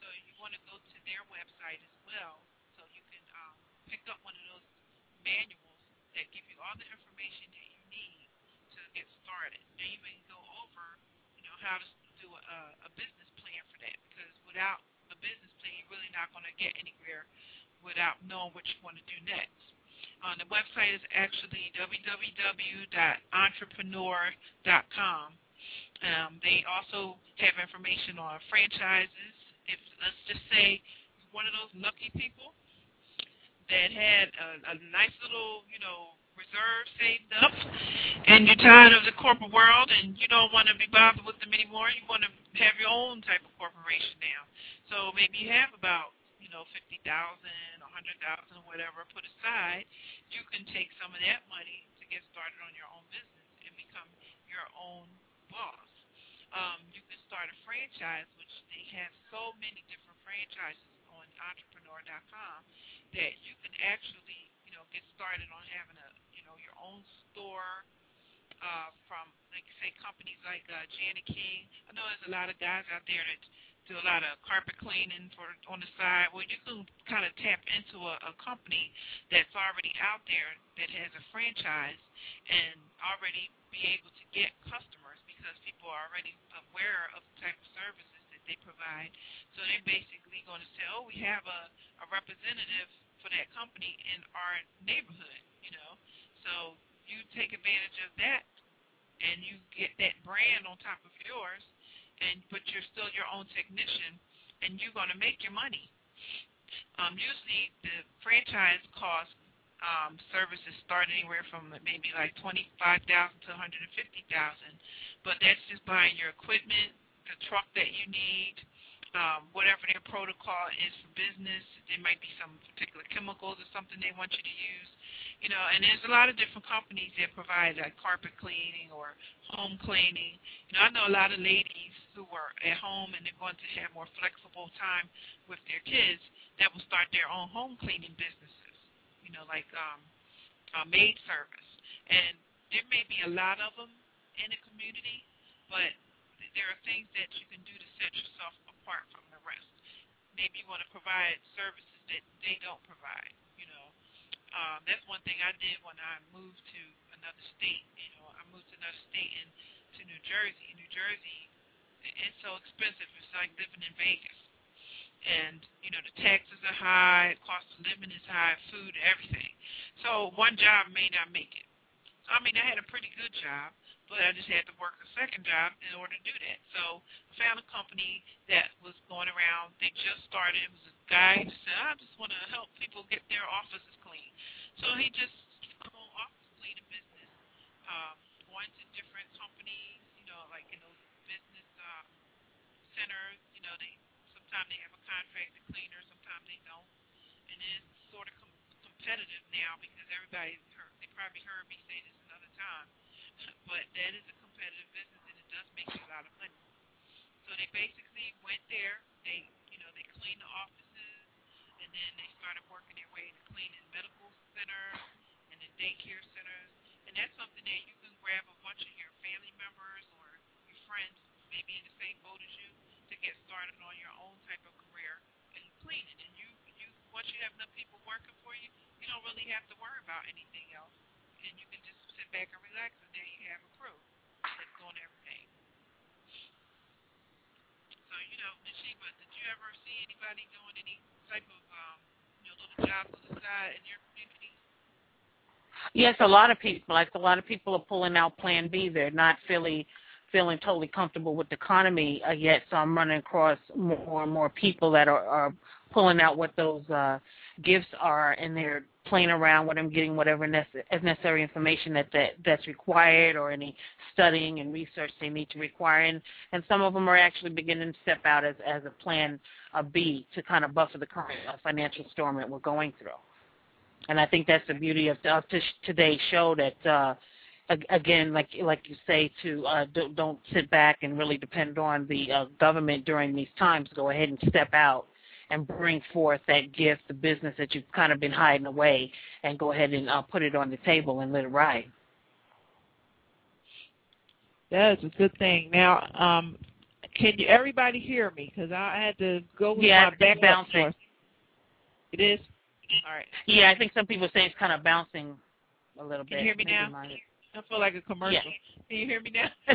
Speaker 2: So you want to go to their website as well so you can um, pick up one of those manuals that give you all the information that you need to get started. Now you may go over, you know, how to do a, a business plan for that because without a business plan, you're really not going to get anywhere without knowing what you want to do next. Uh, the website is actually www.entrepreneur.com. Um, they also have information on franchises. If let's just say you're one of those lucky people that had a, a nice little, you know, reserve saved up, and you're tired of the corporate world, and you don't want to be bothered with them anymore. You want to have your own type of corporation now. So maybe you have about, you know, fifty thousand, a hundred thousand, whatever put aside. You can take some of that money to get started on your own business and become your own boss. Um, you can start a franchise, which they have so many different franchises on entrepreneur.com that you can actually, you know, get started on having a, you know, your own store uh, from, like, say, companies like uh, Jani-King. I know there's a lot of guys out there that do a lot of carpet cleaning for on the side. Well, you can kind of tap into a, a company that's already out there that has a franchise and already be able to get customers because people are already aware of the type of services they provide. So they're basically going to say, oh, we have a, a representative for that company in our neighborhood, you know. So you take advantage of that and you get that brand on top of yours and but you're still your own technician and you're going to make your money. Um, usually the franchise cost um, services start anywhere from maybe like twenty-five thousand to one hundred and fifty thousand, but that's just buying your equipment, the truck that you need, um, whatever their protocol is for business. There might be some particular chemicals or something they want you to use. You know, and there's a lot of different companies that provide like carpet cleaning or home cleaning. You know, I know a lot of ladies who are at home and they're going to have more flexible time with their kids that will start their own home cleaning businesses. You know, like um, uh, maid service. And there may be a lot of them in the community, but there are things that you can do to set yourself apart from the rest. Maybe you want to provide services that they don't provide. You know, um, that's one thing I did when I moved to another state. You know, I moved to another state and to New Jersey. New Jersey, it's so expensive. It's like living in Vegas. And you know the taxes are high, cost of living is high, food, everything. So one job may not make it. So I mean, I had a pretty good job, but I just had to work a second job in order to do that. So I found a company that was going around. They just started. It was a guy who said, "I just want to help people get their offices clean." So he just owned office cleaning business, um, going to different companies, you know, like in those business um, centers. You know, they sometimes they have a contracted cleaner, sometimes they don't, and it's sort of com- competitive now because everybody heard, they probably heard me say this another time, but that is a competitive business and it does make you a lot of money. So they basically went there, they you know they cleaned the offices, and then they started working their way to cleaning medical centers and then daycare centers. And that's something that you can grab a bunch of your family members or your friends maybe in the same boat as you to get started on your own type of career and clean it. And you, you once you have enough people working for you, you don't really have to worry about anything else. And you can just sit back and relax, and there you have a crew that's doing everything. So you know, Nishiba, did you ever see anybody doing any type of um, you know little jobs on the side in your community?
Speaker 5: Yes, a lot of people. Like a lot of people are pulling out Plan B. They're not feeling feeling totally comfortable with the economy uh, yet. So I'm running across more and more people that are, are pulling out what those uh, gifts are, and they're playing around with them, getting whatever nece- necessary information that, that that's required, or any studying and research they need to require. And, and some of them are actually beginning to step out as as a plan uh, B to kind of buffer the current uh, financial storm that we're going through. And I think that's the beauty of, of today's show that. Uh, again, like like you say, to uh, don't, don't sit back and really depend on the uh, government during these times. Go ahead and step out and bring forth that gift, the business that you've kind of been hiding away, and go ahead and uh, put it on the table and let it ride.
Speaker 2: That is a good thing. Now, um, can you everybody hear me? Because I had to go with
Speaker 5: yeah,
Speaker 2: my back
Speaker 5: bouncing.
Speaker 2: It is. All right.
Speaker 5: Yeah, I think some people say it's kind of bouncing a little
Speaker 2: Can
Speaker 5: bit.
Speaker 2: Can you hear me
Speaker 5: Maybe
Speaker 2: now?
Speaker 5: mine-
Speaker 2: I feel like a commercial.
Speaker 5: Yeah.
Speaker 2: Can you hear me now?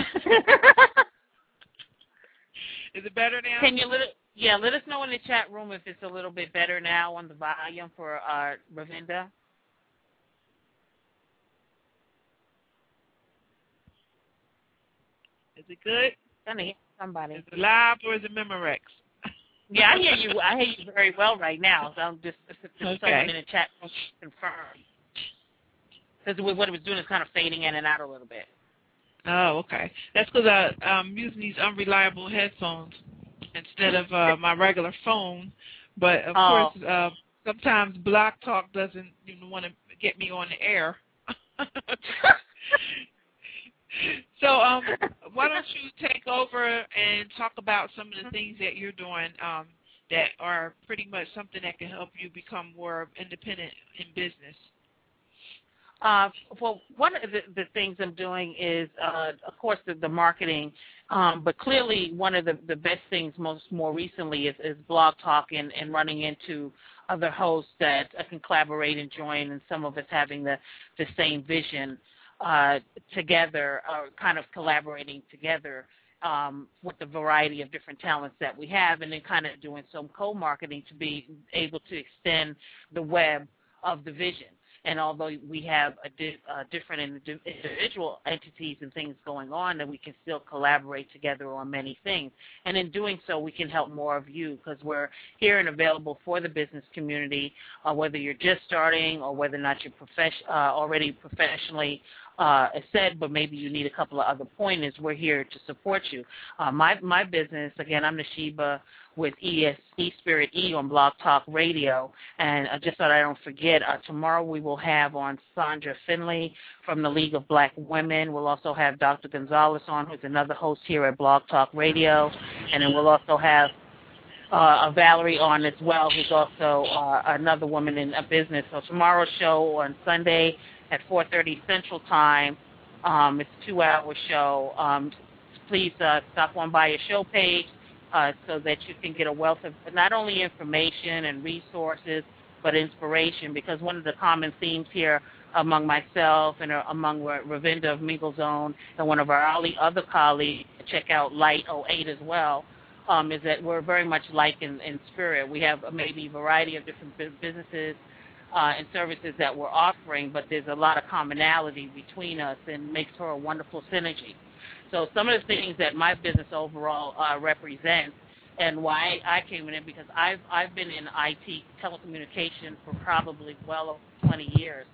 Speaker 2: is it better now?
Speaker 5: Can you little? Yeah, let us know in the chat room if it's a little bit better now on the volume for uh, Ravinda.
Speaker 2: Is it good?
Speaker 5: Gonna hear somebody.
Speaker 2: Is it live or is it Memorex?
Speaker 5: yeah, I hear you. I hear you very well right now. So I'm just, just
Speaker 2: okay.
Speaker 5: someone in the chat room confirm. Because what it was doing is kind of fading in and out a little bit.
Speaker 2: Oh, okay. That's because I'm using these unreliable headphones instead of uh, my regular phone. But of
Speaker 5: oh.
Speaker 2: course, uh, sometimes Blog Talk doesn't even want to get me on the air. so um, why don't you take over and talk about some of the things that you're doing um, that are pretty much something that can help you become more independent in business?
Speaker 5: Uh, well, one of the, the things I'm doing is, uh, of course, the, the marketing. Um, but clearly, one of the, the best things most more recently is, is blog talk and, and running into other hosts that I can collaborate and join, and some of us having the, the same vision uh, together, or kind of collaborating together um, with the variety of different talents that we have, and then kind of doing some co-marketing to be able to extend the web of the vision and although we have a di- uh, different individual entities and things going on, that we can still collaborate together on many things. And in doing so, we can help more of you because we're here and available for the business community, uh, whether you're just starting or whether or not you're uh, already professionally uh, said, but maybe you need a couple of other pointers. We're here to support you. Uh, my my business, again, I'm Nishiba with ES Spirit E on Blog Talk Radio, and uh, just so I don't forget, uh, tomorrow we will have on Sandra Finley from the League of Black Women. We'll also have Dr. Gonzalez on, who's another host here at Blog Talk Radio, and then we'll also have uh, Valerie on as well, who's also uh, another woman in a business. So tomorrow's show on Sunday at 4:30 Central Time. Um, it's a two-hour show. Um, please uh, stop on by your show page uh, so that you can get a wealth of not only information and resources, but inspiration. Because one of the common themes here among myself and uh, among Ravinda of Mingle Zone and one of our other colleagues, check out Light 08 as well, um, is that we're very much like in, in spirit. We have maybe a variety of different businesses uh, and services that we're offering, but there's a lot of commonality between us and makes for a wonderful synergy. So some of the things that my business overall uh, represents and why I came in because I've I've been in IT telecommunication for probably well over 20 years,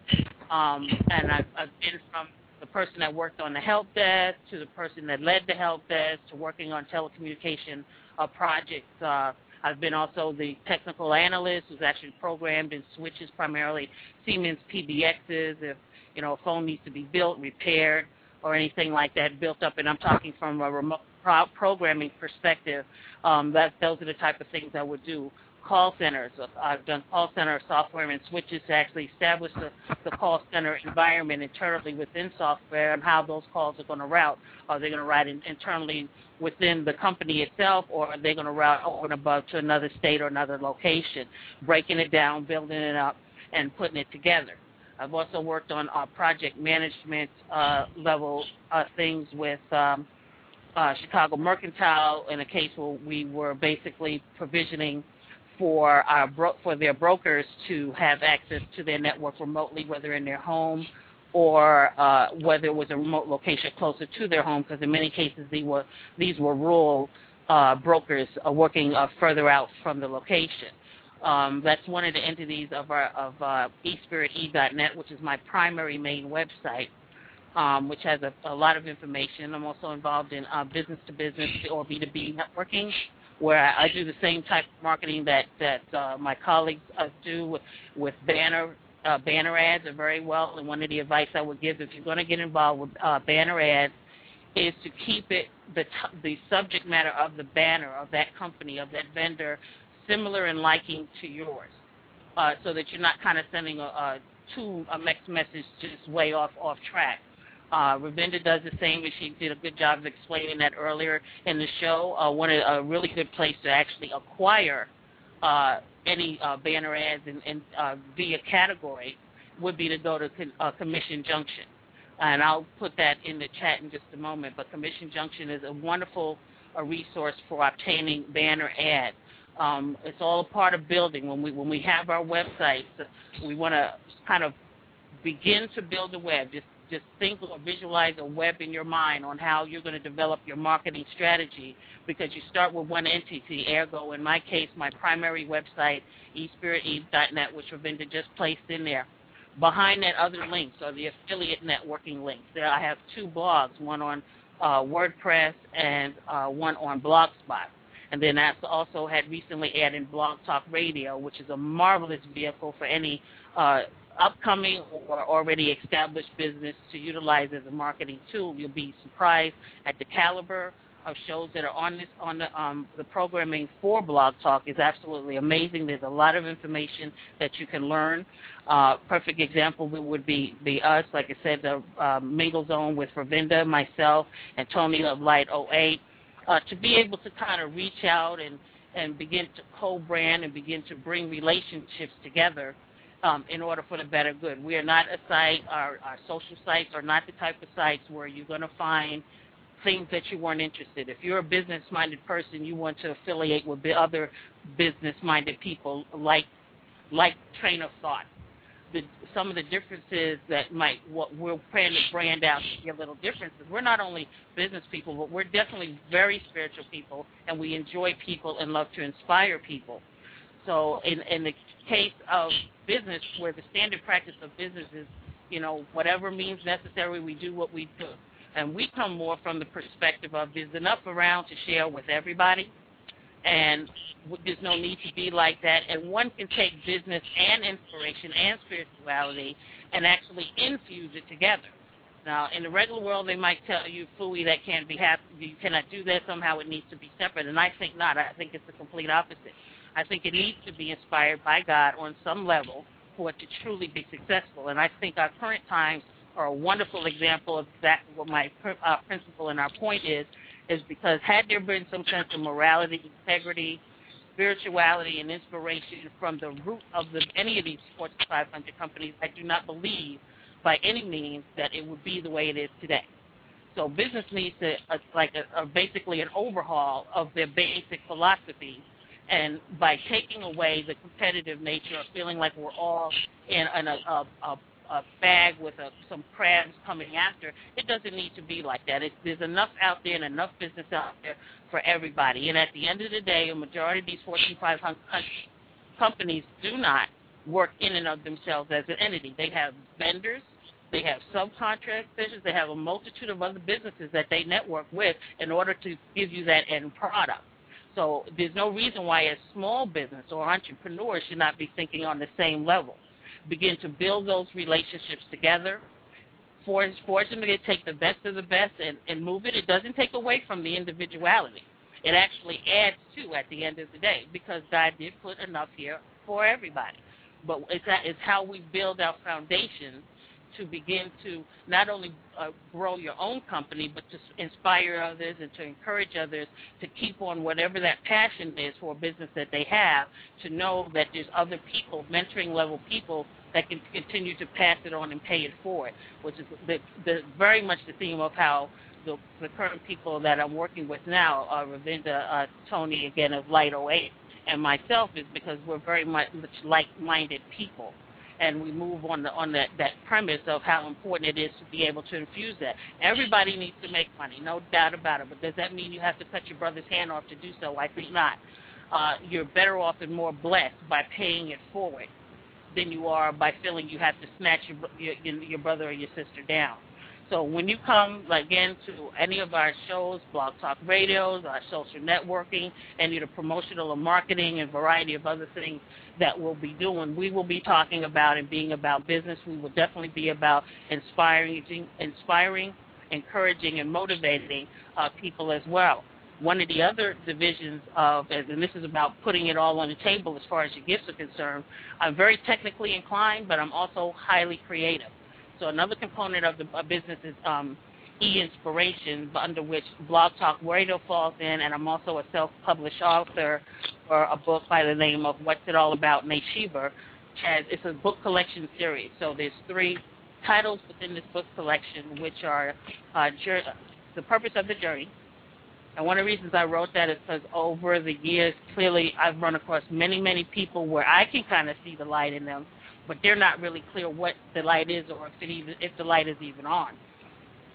Speaker 5: um, and I've, I've been from the person that worked on the help desk to the person that led the help desk to working on telecommunication uh, projects. Uh, I've been also the technical analyst who's actually programmed in switches, primarily Siemens PBXs. If you know a phone needs to be built, repaired, or anything like that built up, and I'm talking from a remote pro- programming perspective. Um, that those are the type of things I would do. Call centers. I've done call center software and switches to actually establish the, the call center environment internally within software and how those calls are going to route. Are they going to route in, internally within the company itself, or are they going to route over and above to another state or another location, breaking it down, building it up, and putting it together. I've also worked on uh, project management uh, level uh, things with um, uh, Chicago Mercantile in a case where we were basically provisioning for our bro- for their brokers to have access to their network remotely, whether in their home or uh, whether it was a remote location closer to their home, because in many cases these were these were rural uh, brokers working further out from the location. Um, that's one of the entities of our of uh, which is my primary main website, um, which has a, a, lot of information. I'm also involved in uh, business to business or B2B networking, where I, I, do the same type of marketing that that uh, my colleagues uh, do with, with banner uh, banner ads are very well. And one of the advice I would give if you're going to get involved with uh, banner ads is to keep it the t- the subject matter of the banner of that company of that vendor similar in liking to yours, uh, so that you're not kind of sending a, a two a mixed message just way off off track. Uh, Ravinda does the same, and she did a good job of explaining that earlier in the show. Uh, one a really good place to actually acquire uh, any uh, banner ads in, in uh, via category would be to go to con- uh, Commission Junction. And I'll put that in the chat in just a moment. But Commission Junction is a wonderful a resource for obtaining banner ads. Um, it's all a part of building. When we when we have our websites, we want to kind of begin to build a web. Just just think or visualize a web in your mind on how you're going to develop your marketing strategy because you start with one entity. Ergo, in my case, my primary website, espiriteve.net, which Ravinda just placed in there. Behind that, other links are the affiliate networking links. There, I have two blogs, one on uh, WordPress and uh, one on Blogspot. And then I also had recently added Blog Talk Radio, which is a marvelous vehicle for any uh, upcoming or already established business to utilize as a marketing tool. You'll be surprised at the caliber of shows that are on this on the um, the programming for Blog Talk is absolutely amazing. There's a lot of information that you can learn. Uh, perfect example would be be us, like I said, the uh, Mingle Zone with Ravinda, myself, and Tony of Light 08. Uh, to be able to kind of reach out and and begin to co-brand and begin to bring relationships together um, in order for the better good. We are not a site, our, our social sites are not the type of sites where you're going to find things that you weren't interested. If you're a business-minded person, you want to affiliate with other business-minded people like like train of thought. The, some of the differences that might what we're trying to brand out to get little differences. We're not only business people, but we're definitely very spiritual people, and we enjoy people and love to inspire people. So in in the case of business, where the standard practice of business is, you know, whatever means necessary, we do what we do. And we come more from the perspective of there's enough around to share with everybody, and there's no need to be like that. And one can take business and inspiration and spirituality and actually infuse it together. Now, in the regular world, they might tell you, "Fooey, that can't be happening. You cannot do that. Somehow, it needs to be separate." And I think not. I think it's the complete opposite. I think it needs to be inspired by God on some level for it to truly be successful. And I think our current times are a wonderful example of that. What my uh, principle and our point is, is because had there been some sense of morality, integrity, spirituality, and inspiration from the root of the, any of these Fortune 500 companies, I do not believe by any means that it would be the way it is today. So business needs to, uh, like a, a basically an overhaul of their basic philosophy and by taking away the competitive nature of feeling like we're all in, in a, a, a, a bag with a, some crabs coming after, it doesn't need to be like that. It, there's enough out there and enough business out there for everybody. And at the end of the day, a majority of these Fortune 500 companies do not work in and of themselves as an entity. They have vendors, they have subcontractors, they have a multitude of other businesses that they network with in order to give you that end product. So there's no reason why a small business or entrepreneur should not be thinking on the same level. Begin to build those relationships together. Force, force them to take the best of the best and, and move it. It doesn't take away from the individuality. It actually adds to at the end of the day because God did put enough here for everybody. But it's, it's how we build our foundation to begin to not only uh, grow your own company, but to inspire others and to encourage others to keep on whatever that passion is for a business that they have, to know that there's other people, mentoring level people, that can continue to pass it on and pay it forward, which is the, the, very much the theme of how the, the current people that I'm working with now, uh, Ravinda, uh, Tony, again, of Light 08, and myself, is because we're very much like-minded people and we move on the on that that premise of how important it is to be able to infuse that. Everybody needs to make money, no doubt about it. But does that mean you have to cut your brother's hand off to do so? I think not. Uh, you're better off and more blessed by paying it forward than you are by feeling you have to snatch your your, your brother or your sister down. So when you come again to any of our shows, Blog Talk Radios, our social networking, any of the promotional or marketing and variety of other things that we'll be doing, we will be talking about and being about business. We will definitely be about inspiring, inspiring, encouraging, and motivating uh, people as well. One of the other divisions of, and this is about putting it all on the table as far as your gifts are concerned, I'm very technically inclined, but I'm also highly creative. So another component of the business is um, e-inspiration, under which Blog Talk Radio falls in, and I'm also a self-published author for a book by the name of What's It All About. Has, it's a book collection series. So there's three titles within this book collection, which are uh, The Purpose of the Journey, And one of the reasons I wrote that is because over the years, clearly I've run across many, many people where I can kind of see the light in them, but they're not really clear what the light is or if it even if the light is even on.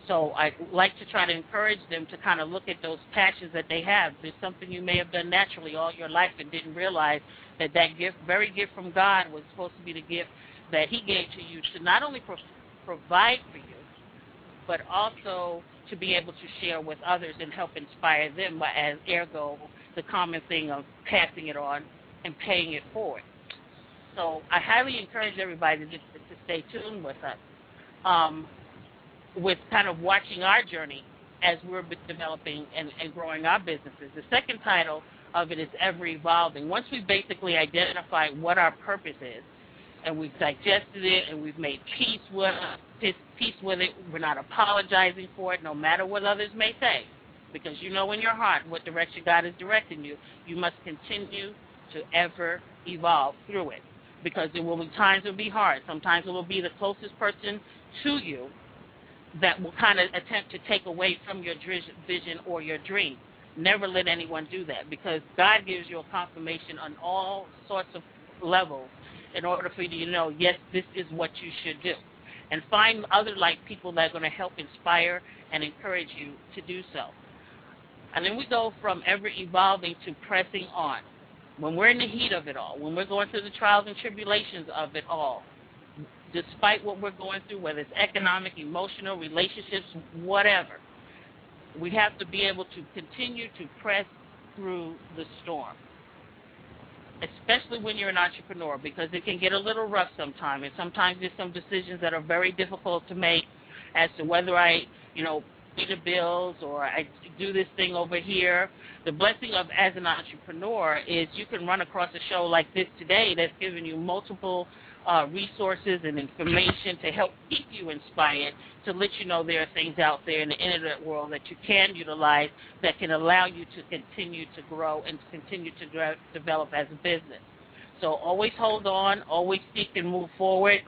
Speaker 5: So I like to try to encourage them to kind of look at those patches that they have. There's something you may have done naturally all your life and didn't realize that that gift, very gift from God, was supposed to be the gift that He gave to you to not only pro- provide for you, but also to be able to share with others and help inspire them. As ergo, the common thing of passing it on and paying it forward. So I highly encourage everybody to, to stay tuned with us. Um, with kind of watching our journey as we're developing and, and growing our businesses. The second title of it is Ever Evolving. Once we basically identify what our purpose is, and we've digested it and we've made peace with peace with it, we're not apologizing for it, no matter what others may say, because you know in your heart what direction God is directing you. You must continue to ever evolve through it, because there will be times it will be hard. Sometimes it will be the closest person to you that will kind of attempt to take away from your vision or your dream. Never let anyone do that because God gives you a confirmation on all sorts of levels in order for you to know, yes, this is what you should do. And find other like people that are going to help inspire and encourage you to do so. And then we go from ever evolving to pressing on. When we're in the heat of it all, when we're going through the trials and tribulations of it all, despite what we're going through, whether it's economic, emotional, relationships, whatever. We have to be able to continue to press through the storm, especially when you're an entrepreneur, because it can get a little rough sometimes. And sometimes there's some decisions that are very difficult to make as to whether I, you know, the bills or I do this thing over here. The blessing of as an entrepreneur is you can run across a show like this today that's giving you multiple uh, resources and information to help keep you inspired, to let you know there are things out there in the internet world that you can utilize that can allow you to continue to grow and continue to grow, develop as a business. So always hold on, always seek and move forward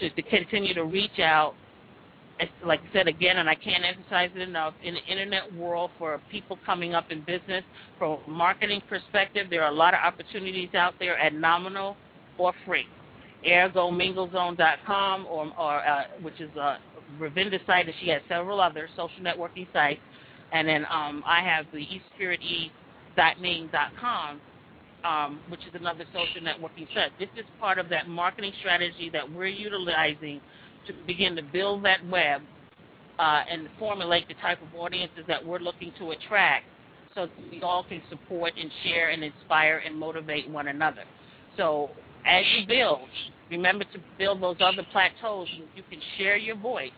Speaker 5: to, to continue to reach out. Like I said again, and I can't emphasize it enough, in the internet world for people coming up in business, from a marketing perspective, there are a lot of opportunities out there at nominal or free ergominglezone.com, or, or uh, which is a Ravenda's site, and she has several other social networking sites. And then um, I have the espirit.ning.com, um, which is another social networking site. This is part of that marketing strategy that we're utilizing to begin to build that web uh, and formulate the type of audiences that we're looking to attract so we all can support and share and inspire and motivate one another. So as you build, remember to build those other plateaus you can share your voice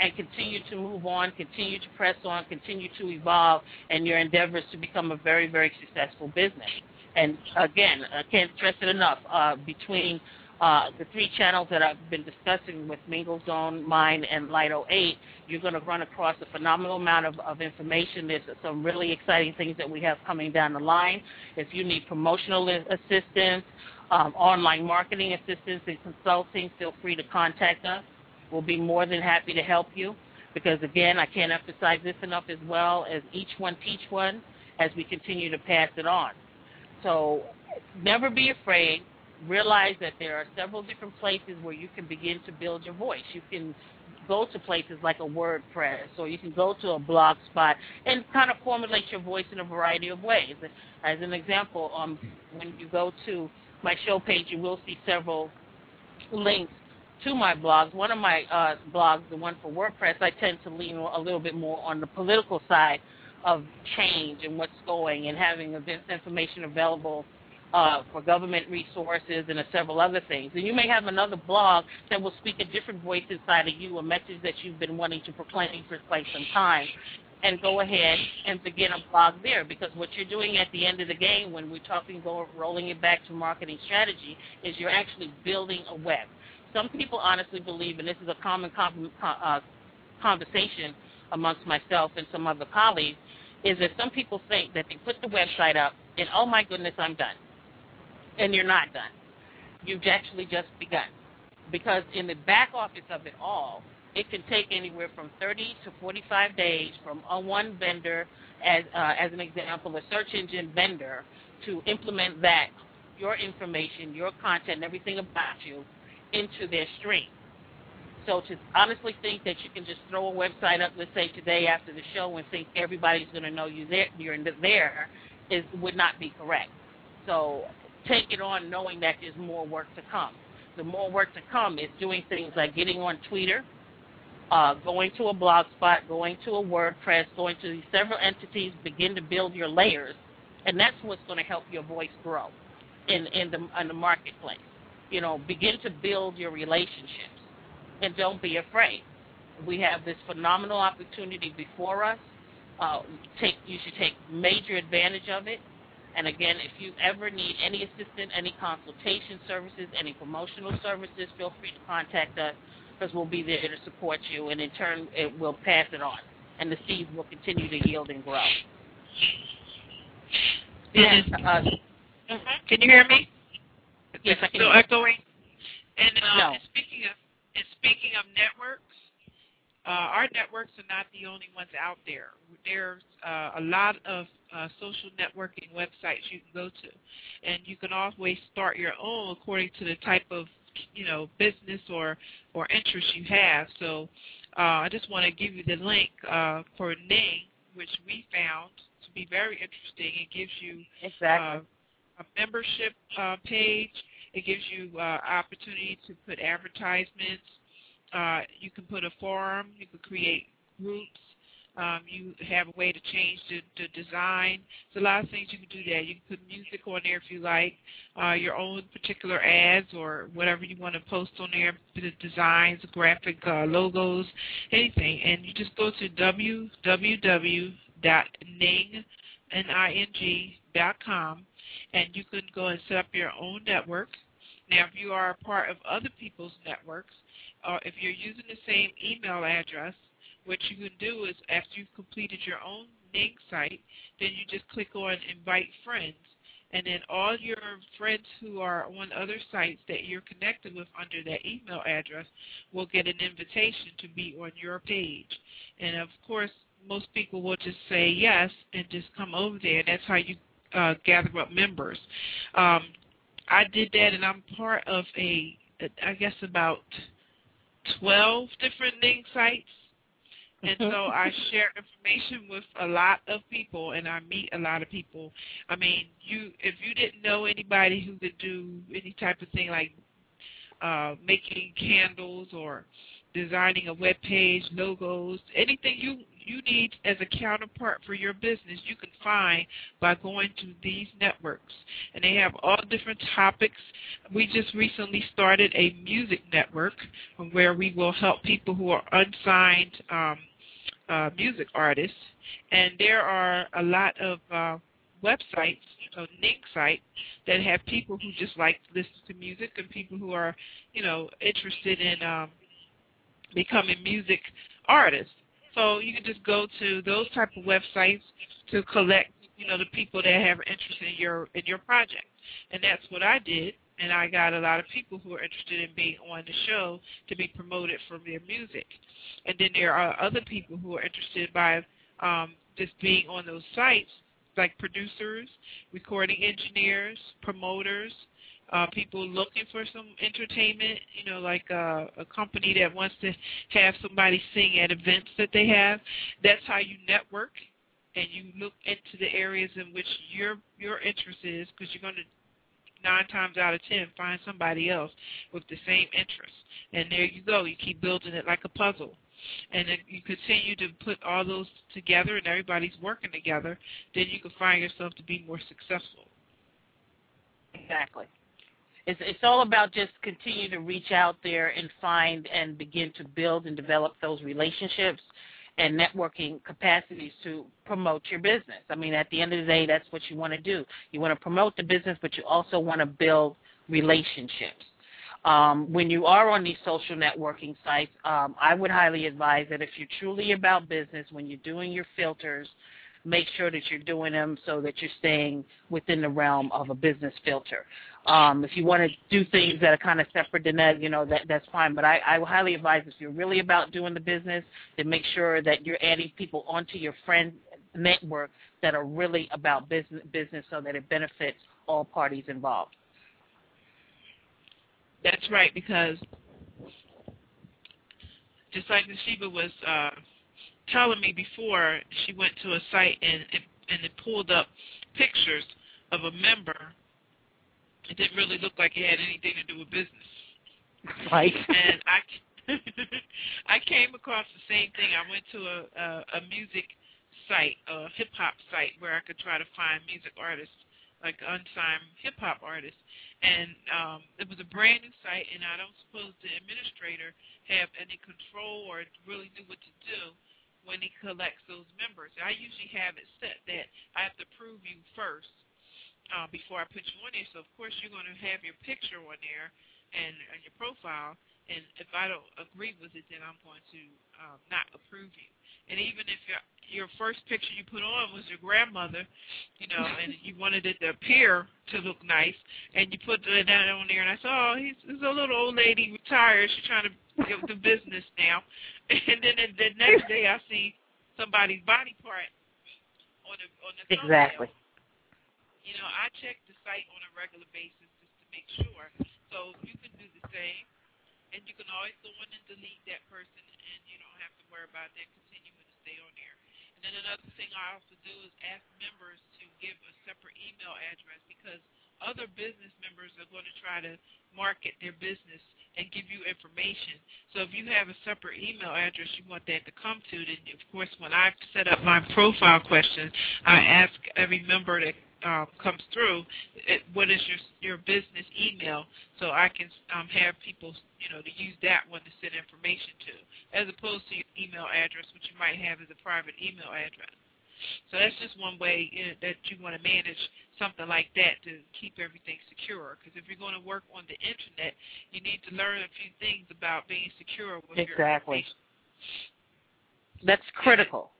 Speaker 5: and continue to move on, continue to press on, continue to evolve and your endeavors to become a very, very successful business. And again, I can't stress it enough. Uh, between uh, the three channels that I've been discussing with Mingle Zone, mine, and Light 08, you're going to run across a phenomenal amount of, of information. There's some really exciting things that we have coming down the line. If you need promotional assistance, um, online marketing assistance and consulting, feel free to contact us. We'll be more than happy to help you because, again, I can't emphasize this enough as well as each one teach one as we continue to pass it on. So never be afraid. Realize that there are several different places where you can begin to build your voice. You can go to places like a WordPress or you can go to a blog spot and kind of formulate your voice in a variety of ways. As an example, um, when you go to my show page, you will see several links to my blogs. One of my uh, blogs, the one for WordPress, I tend to lean a little bit more on the political side of change and what's going and having this information available uh, for government resources and several other things. And you may have another blog that will speak a different voice inside of you, a message that you've been wanting to proclaim for quite some time and go ahead and begin a blog there because what you're doing at the end of the game when we're talking about rolling it back to marketing strategy is you're actually building a web. Some people honestly believe, and this is a common uh, conversation amongst myself and some other colleagues, is that some people think that they put the website up and oh my goodness, I'm done. And you're not done. You've actually just begun. Because in the back office of it all, it can take anywhere from 30 to 45 days from a one vendor, as uh, as an example, a search engine vendor, to implement that your information, your content, everything about you into their stream. So to honestly think that you can just throw a website up, let's say today after the show, and think everybody's going to know you there, you're there, is would not be correct. So take it on knowing that there's more work to come. The more work to come is doing things like getting on Twitter, uh, going to a blog spot, going to a WordPress, going to these several entities, begin to build your layers, and that's what's going to help your voice grow in in the in the marketplace. You know, begin to build your relationships, and don't be afraid. We have this phenomenal opportunity before us. Uh, take you should take major advantage of it. And again, if you ever need any assistance, any consultation services, any promotional services, feel free to contact us because we'll be there to support you, and in turn, it will pass it on, and the seeds will continue to yield and grow.
Speaker 2: Yes. Uh, mm-hmm. Can you hear me?
Speaker 5: Yes, I can.
Speaker 2: So echoing. And, uh,
Speaker 5: no.
Speaker 2: and speaking of and speaking of networks, uh, our networks are not the only ones out there. There's uh, a lot of uh, social networking websites you can go to, and you can always start your own according to the type of you know business or or interest you have. So uh, I just want to give you the link uh, for Ning, which we found to be very interesting. It gives you
Speaker 5: exactly.
Speaker 2: uh, a membership uh, page. It gives you uh, opportunity to put advertisements. Uh, you can put a forum. You can create groups. Um, you have a way to change the, the design. There's a lot of things you can do there. You can put music on there if you like, uh, your own particular ads or whatever you want to post on there, the designs, graphic uh, logos, anything. And you just go to www.ning.com and you can go and set up your own network. Now, if you are a part of other people's networks, or if you're using the same email address, what you can do is after you've completed your own Ning site, then you just click on invite friends. And then all your friends who are on other sites that you're connected with under that email address will get an invitation to be on your page. And of course, most people will just say yes and just come over there. And that's how you uh, gather up members. Um, I did that, and I'm part of a, I guess about 12 different Ning sites and so I share information with a lot of people, and I meet a lot of people. I mean, you if you didn't know anybody who could do any type of thing like uh, making candles or designing a web page, logos, anything you you need as a counterpart for your business, you can find by going to these networks. And they have all different topics. We just recently started a music network where we will help people who are unsigned um, uh, music artists, and there are a lot of uh, websites, a Ning site, that have people who just like to listen to music and people who are, you know, interested in um, becoming music artists. So you can just go to those type of websites to collect, you know, the people that have interest in your in your project, and that's what I did. And I got a lot of people who are interested in being on the show to be promoted for their music. And then there are other people who are interested by um, just being on those sites, like producers, recording engineers, promoters, uh, people looking for some entertainment, you know, like uh, a company that wants to have somebody sing at events that they have. That's how you network, and you look into the areas in which your your interest is, because you're going to nine times out of ten find somebody else with the same interest. And there you go. You keep building it like a puzzle. And if you continue to put all those together and everybody's working together, then you can find yourself to be more successful.
Speaker 5: Exactly. It's it's all about just continue to reach out there and find and begin to build and develop those relationships and networking capacities to promote your business. I mean, at the end of the day, that's what you want to do. You want to promote the business, but you also want to build relationships. Um, when you are on these social networking sites, um, I would highly advise that if you're truly about business, when you're doing your filters, make sure that you're doing them so that you're staying within the realm of a business filter. Um, if you want to do things that are kind of separate than that, you know, that that's fine. But I, I highly advise if you're really about doing the business, to make sure that you're adding people onto your friend network that are really about business, business so that it benefits all parties involved.
Speaker 2: That's right, because just like Sheba was uh, telling me before, she went to a site and and it pulled up pictures of a member. It didn't really look like it had anything to do with business.
Speaker 5: Right.
Speaker 2: and I, I came across the same thing. I went to a a, a music site, a hip hop site, where I could try to find music artists, like unsigned hip hop artists. And um, it was a brand new site, and I don't suppose the administrator have any control or really knew what to do when he collects those members. I usually have it set that I have to prove you first uh, before I put you on there. So of course you're going to have your picture on there and, and your profile. And if I don't agree with it, then I'm going to um, not approve you. And even if your your first picture you put on was your grandmother, you know, and you wanted it to appear to look nice, and you put that on there, and I said, oh, he's, he's a little old lady retired. She's trying to get the business now. And then the, the next day I see somebody's body part on the on the
Speaker 5: exactly.
Speaker 2: Thumbnail. You know, I check the site on a regular basis just to make sure. So you can do the same, and you can always go in and delete that person, and you don't have to worry about that continuing to stay on there. And then another thing I also do is ask members to give a separate email address because other business members are going to try to market their business and give you information. So if you have a separate email address you want that to come to, then of course when I set up my profile question, I ask every member that um, comes through, it, what is your your business email, so I can um, have people, you know, to use that one to send information to, as opposed to your email address, which you might have as a private email address. So that's just one way you know, that you want to manage something like that to keep everything secure. Because if you're going to work on the internet, you need to learn a few things about being secure with
Speaker 5: exactly.
Speaker 2: your Exactly.
Speaker 5: That's critical.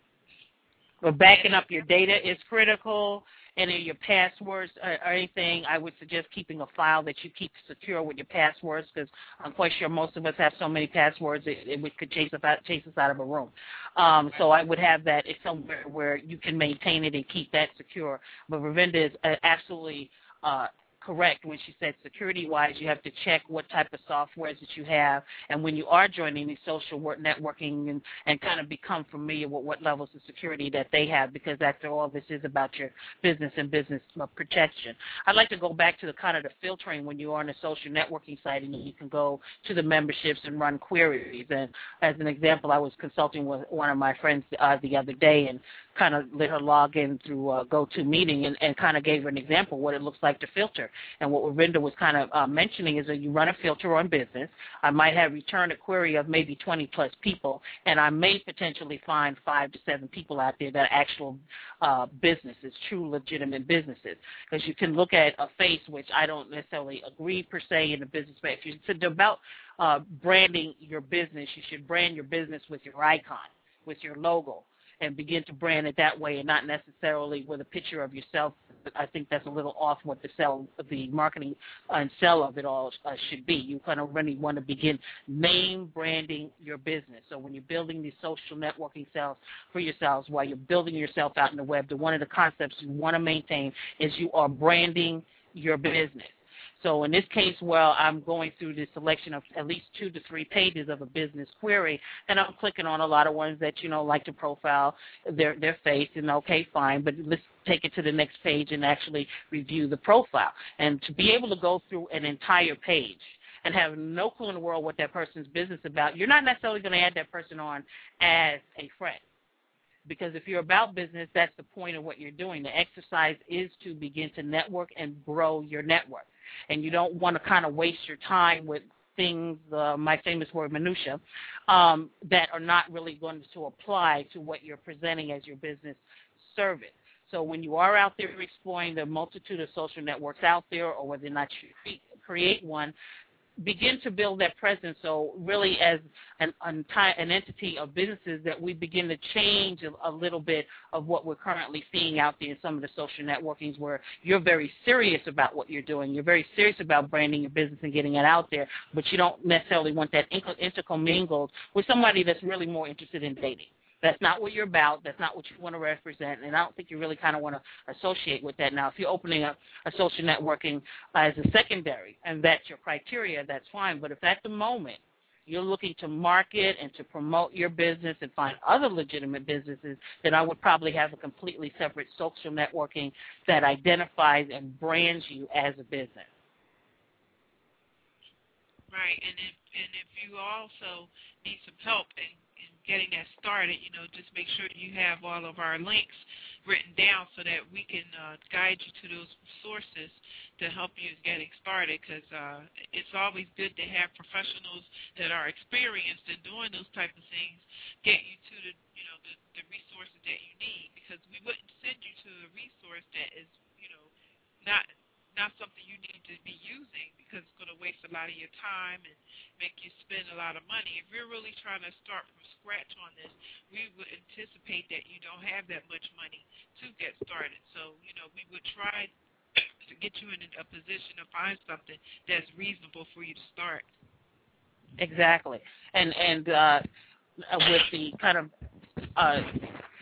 Speaker 5: Well, backing up your data is critical any of your passwords or, or anything, I would suggest keeping a file that you keep secure with your passwords because I'm quite sure most of us have so many passwords it, it could chase us out, chase us out of a room. Um, so I would have that somewhere where you can maintain it and keep that secure. But Ravenda is uh, absolutely uh, correct when she said security-wise, you have to check what type of softwares that you have, and when you are joining these social work networking and, and kind of become familiar with what levels of security that they have, because after all, this is about your business and business protection. I'd like to go back to the kind of the filtering when you are on a social networking site and you can go to the memberships and run queries. And as an example, I was consulting with one of my friends uh, the other day and kind of let her log in through uh, GoToMeeting and, and kind of gave her an example what it looks like to filter. And what Rinda was kind of uh, mentioning is that you run a filter on business. I might have returned a query of maybe 20 plus people, and I may potentially find five to seven people out there that are actual uh, businesses, true legitimate businesses. Because you can look at a face, which I don't necessarily agree per se in a business space. It's about uh, branding your business. You should brand your business with your icon, with your logo and begin to brand it that way and not necessarily with a picture of yourself. I think that's a little off what the sell, the marketing and sell of it all uh, should be. You kind of really want to begin name branding your business. So when you're building these social networking cells for yourselves, while you're building yourself out in the web, the one of the concepts you want to maintain is you are branding your business. So in this case, well, I'm going through the selection of at least two to three pages of a business query, and I'm clicking on a lot of ones that you know like to profile their their face, and okay, fine, but let's take it to the next page and actually review the profile. And to be able to go through an entire page and have no clue in the world what that person's business about, you're not necessarily going to add that person on as a friend because if you're about business, that's the point of what you're doing. The exercise is to begin to network and grow your network and you don't want to kind of waste your time with things, uh, my famous word, minutia, um, that are not really going to apply to what you're presenting as your business service. So when you are out there exploring the multitude of social networks out there, or whether or not you create one, begin to build that presence. So really, as an, an, an entity of businesses, that we begin to change a, a, little bit of what we're currently seeing out there in some of the social networkings, where you're very serious about what you're doing, you're very serious about branding your business and getting it out there, but you don't necessarily want that intercommingled with somebody that's really more interested in dating. That's not what you're about. That's not what you want to represent. And I don't think you really kind of want to associate with that. Now, if you're opening up a social networking as a secondary and that's your criteria, that's fine. But if at the moment you're looking to market and to promote your business and find other legitimate businesses, then I would probably have a completely separate social networking that identifies and brands you as a business.
Speaker 2: Right, and if and if you also need some help and getting that started, you know, just make sure you have all of our links written down so that we can uh, guide you to those sources to help you getting started because uh, it's always good to have professionals that are experienced in doing those type of things get you to the, you know, the, the resources that you need because we wouldn't send you to a resource that is, you know, not not something you need to be using because it's going to waste a lot of your time and make you spend a lot of money. If you're really trying to start from scratch on this, we would anticipate that you don't have that much money to get started. So, you know, we would try to get you in a position to find something that's reasonable for you to start.
Speaker 5: Exactly. And and uh with the kind of uh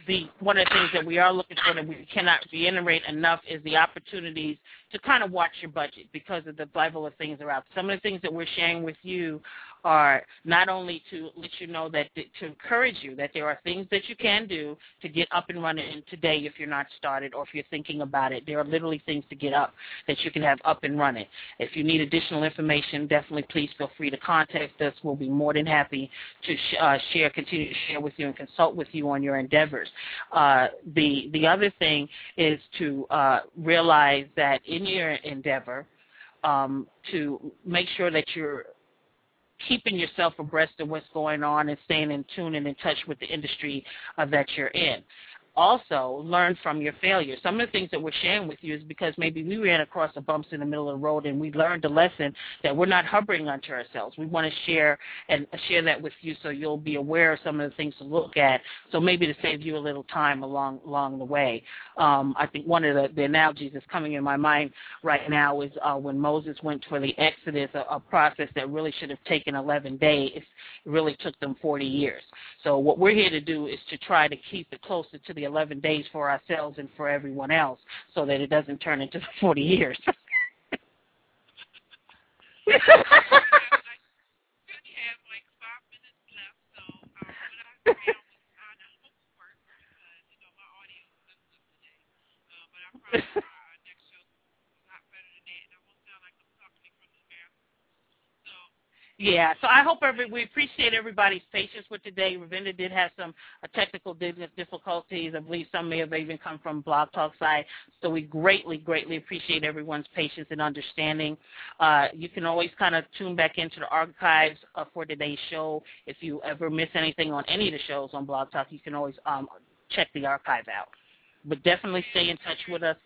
Speaker 5: the one of the things that we are looking for that we cannot reiterate enough is the opportunities to kind of watch your budget because of the level of things around. Some of the things that we're sharing with you are not only to let you know that to encourage you that there are things that you can do to get up and running today if you're not started or if you're thinking about it. There are literally things to get up that you can have up and running. If you need additional information, definitely please feel free to contact us. We'll be more than happy to sh- uh, share, continue to share with you and consult with you on your endeavors. Uh, the the other thing is to uh, realize that in your endeavor, um, to make sure that you're keeping yourself abreast of what's going on and staying in tune and in touch with the industry uh, that you're in also learn from your failures. Some of the things that we're sharing with you is because maybe we ran across the bumps in the middle of the road and we learned a lesson that we're not hovering onto ourselves. We want to share and share that with you so you'll be aware of some of the things to look at. So maybe to save you a little time along along the way. Um, I think one of the, the analogies that's coming in my mind right now is uh, when Moses went for the Exodus, a, a process that really should have taken 11 days, it really took them 40 years. So what we're here to do is to try to keep it closer to the 11 days for ourselves and for everyone else so that it doesn't turn into 40 years. Yeah, so I hope every we appreciate everybody's patience with today. Ravenda did have some uh, technical difficulties. I believe some may have even come from Blog Talk side. So we greatly, greatly appreciate everyone's patience and understanding. Uh, you can always kind of tune back into the archives uh, for today's show. If you ever miss anything on any of the shows on Blog Talk, you can always um, check the archive out. But definitely stay in touch with us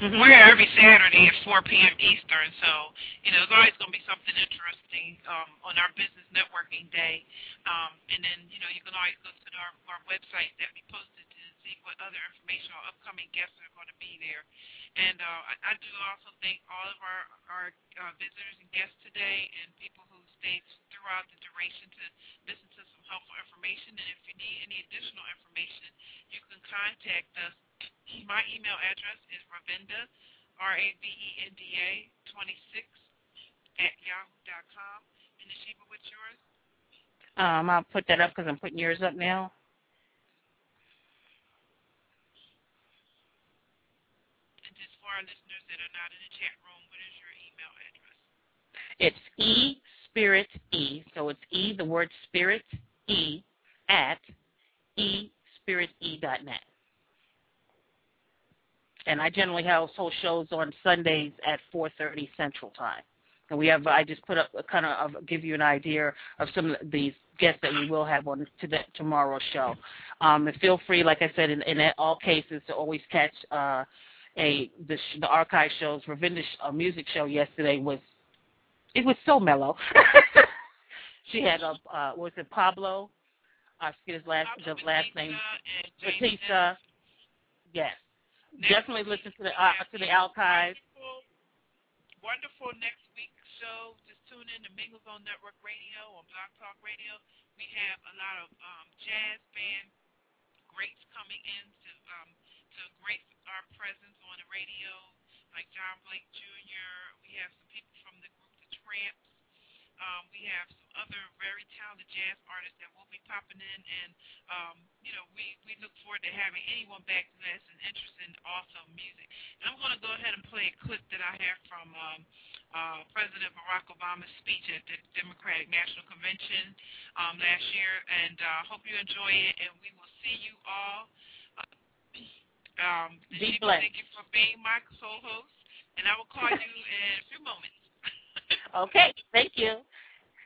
Speaker 2: Mm-hmm. We're every Saturday at 4 p.m. Eastern, so you know there's always going to be something interesting um, on our business networking day. Um, and then you know you can always go to our, our website that we posted to see what other information or upcoming guests are going to be there. And uh, I, I do also thank all of our our uh, visitors and guests today, and people who stayed throughout the duration to listen to some helpful information. And if you need any additional information, you can contact us my email address is Ravenda, R-A-V-E-N-D-A, 26 at yahoo.com. And Nishiba, what's yours?
Speaker 5: Um, I'll put that up because I'm putting yours up now.
Speaker 2: And just for our listeners that are not in the chat room, what is your email address?
Speaker 5: It's E Spirit E. So it's E, the word spirit E, at e spirit e dot net and I generally host shows on Sundays at 4:30 Central Time. And we have I just put up a kind of give you an idea of some of these guests that we will have on to the, tomorrow's show. Um, and feel free, like I said, in, in all cases, to always catch uh, a the, the archive shows. Ravenda's uh, music show yesterday was it was so mellow. she had a uh, was it Pablo? I forget his last
Speaker 2: Pablo
Speaker 5: the last
Speaker 2: Batista
Speaker 5: name. Batista. Yes.
Speaker 2: Next
Speaker 5: Definitely
Speaker 2: week,
Speaker 5: listen to the uh, to the
Speaker 2: a
Speaker 5: archives.
Speaker 2: Wonderful, wonderful next week show. Just tune in to Mingle Zone Network Radio on Blog Talk Radio. We have a lot of um, jazz band greats coming in to um, to grace our presence on the radio, like John Blake Jr. We have some people from the group The Tramps. Um, we have some other very talented jazz artists that will be popping in, and um, you know, we we look forward to having anyone back that's an interest in awesome music. And I'm going to go ahead and play a clip that I have from um, uh, President Barack Obama's speech at the Democratic National Convention um, last year, and uh, hope you enjoy it. And we will see you all. Uh, um,
Speaker 5: Be blessed.
Speaker 2: Thank you for being my co-host, and I will call you in a few moments.
Speaker 5: Okay, thank you.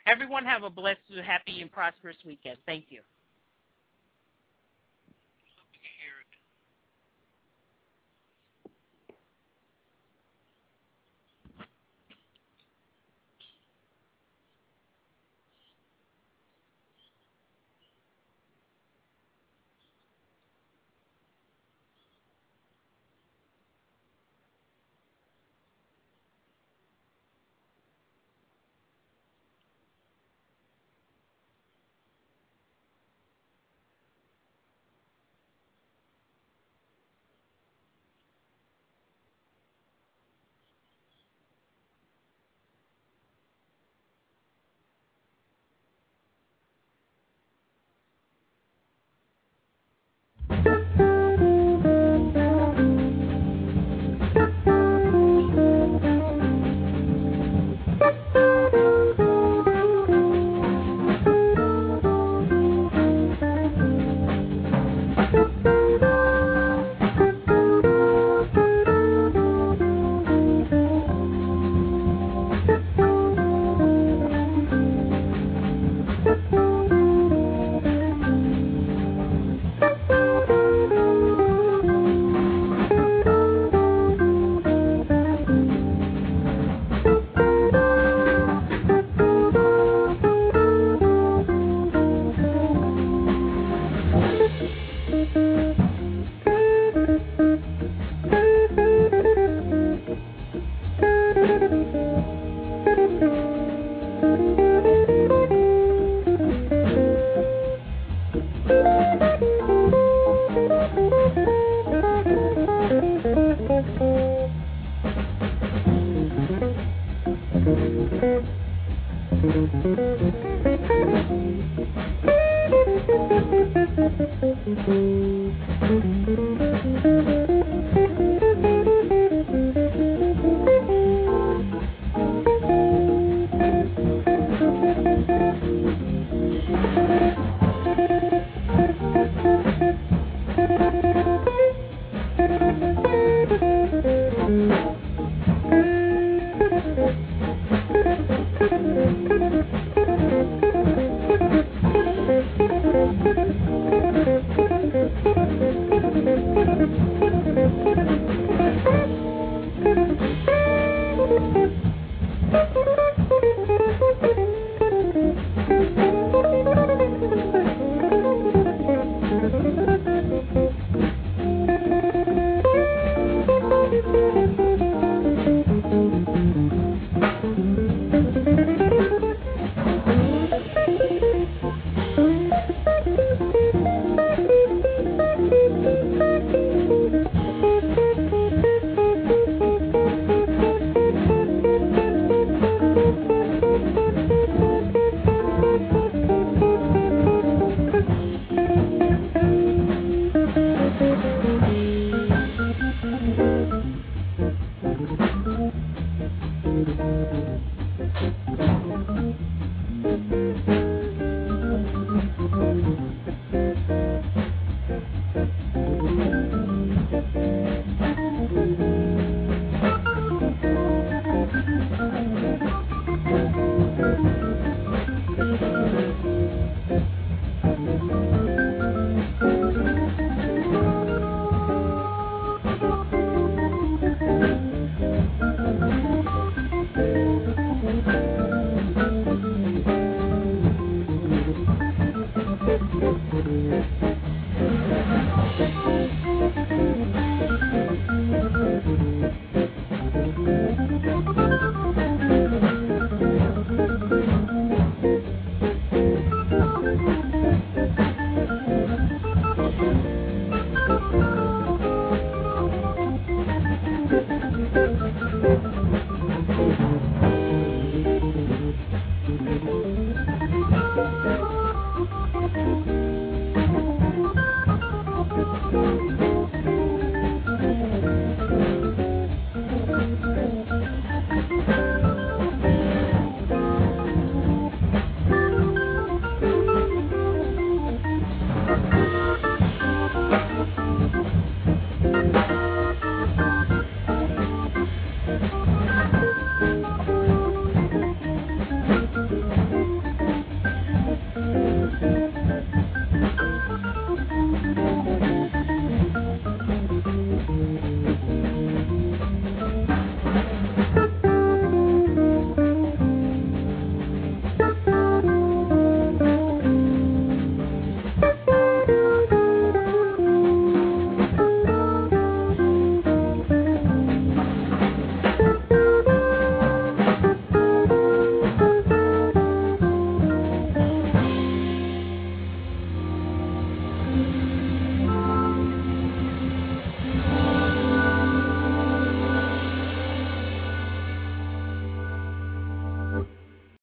Speaker 5: Everyone have a blessed, happy, and prosperous weekend.
Speaker 3: Thank you.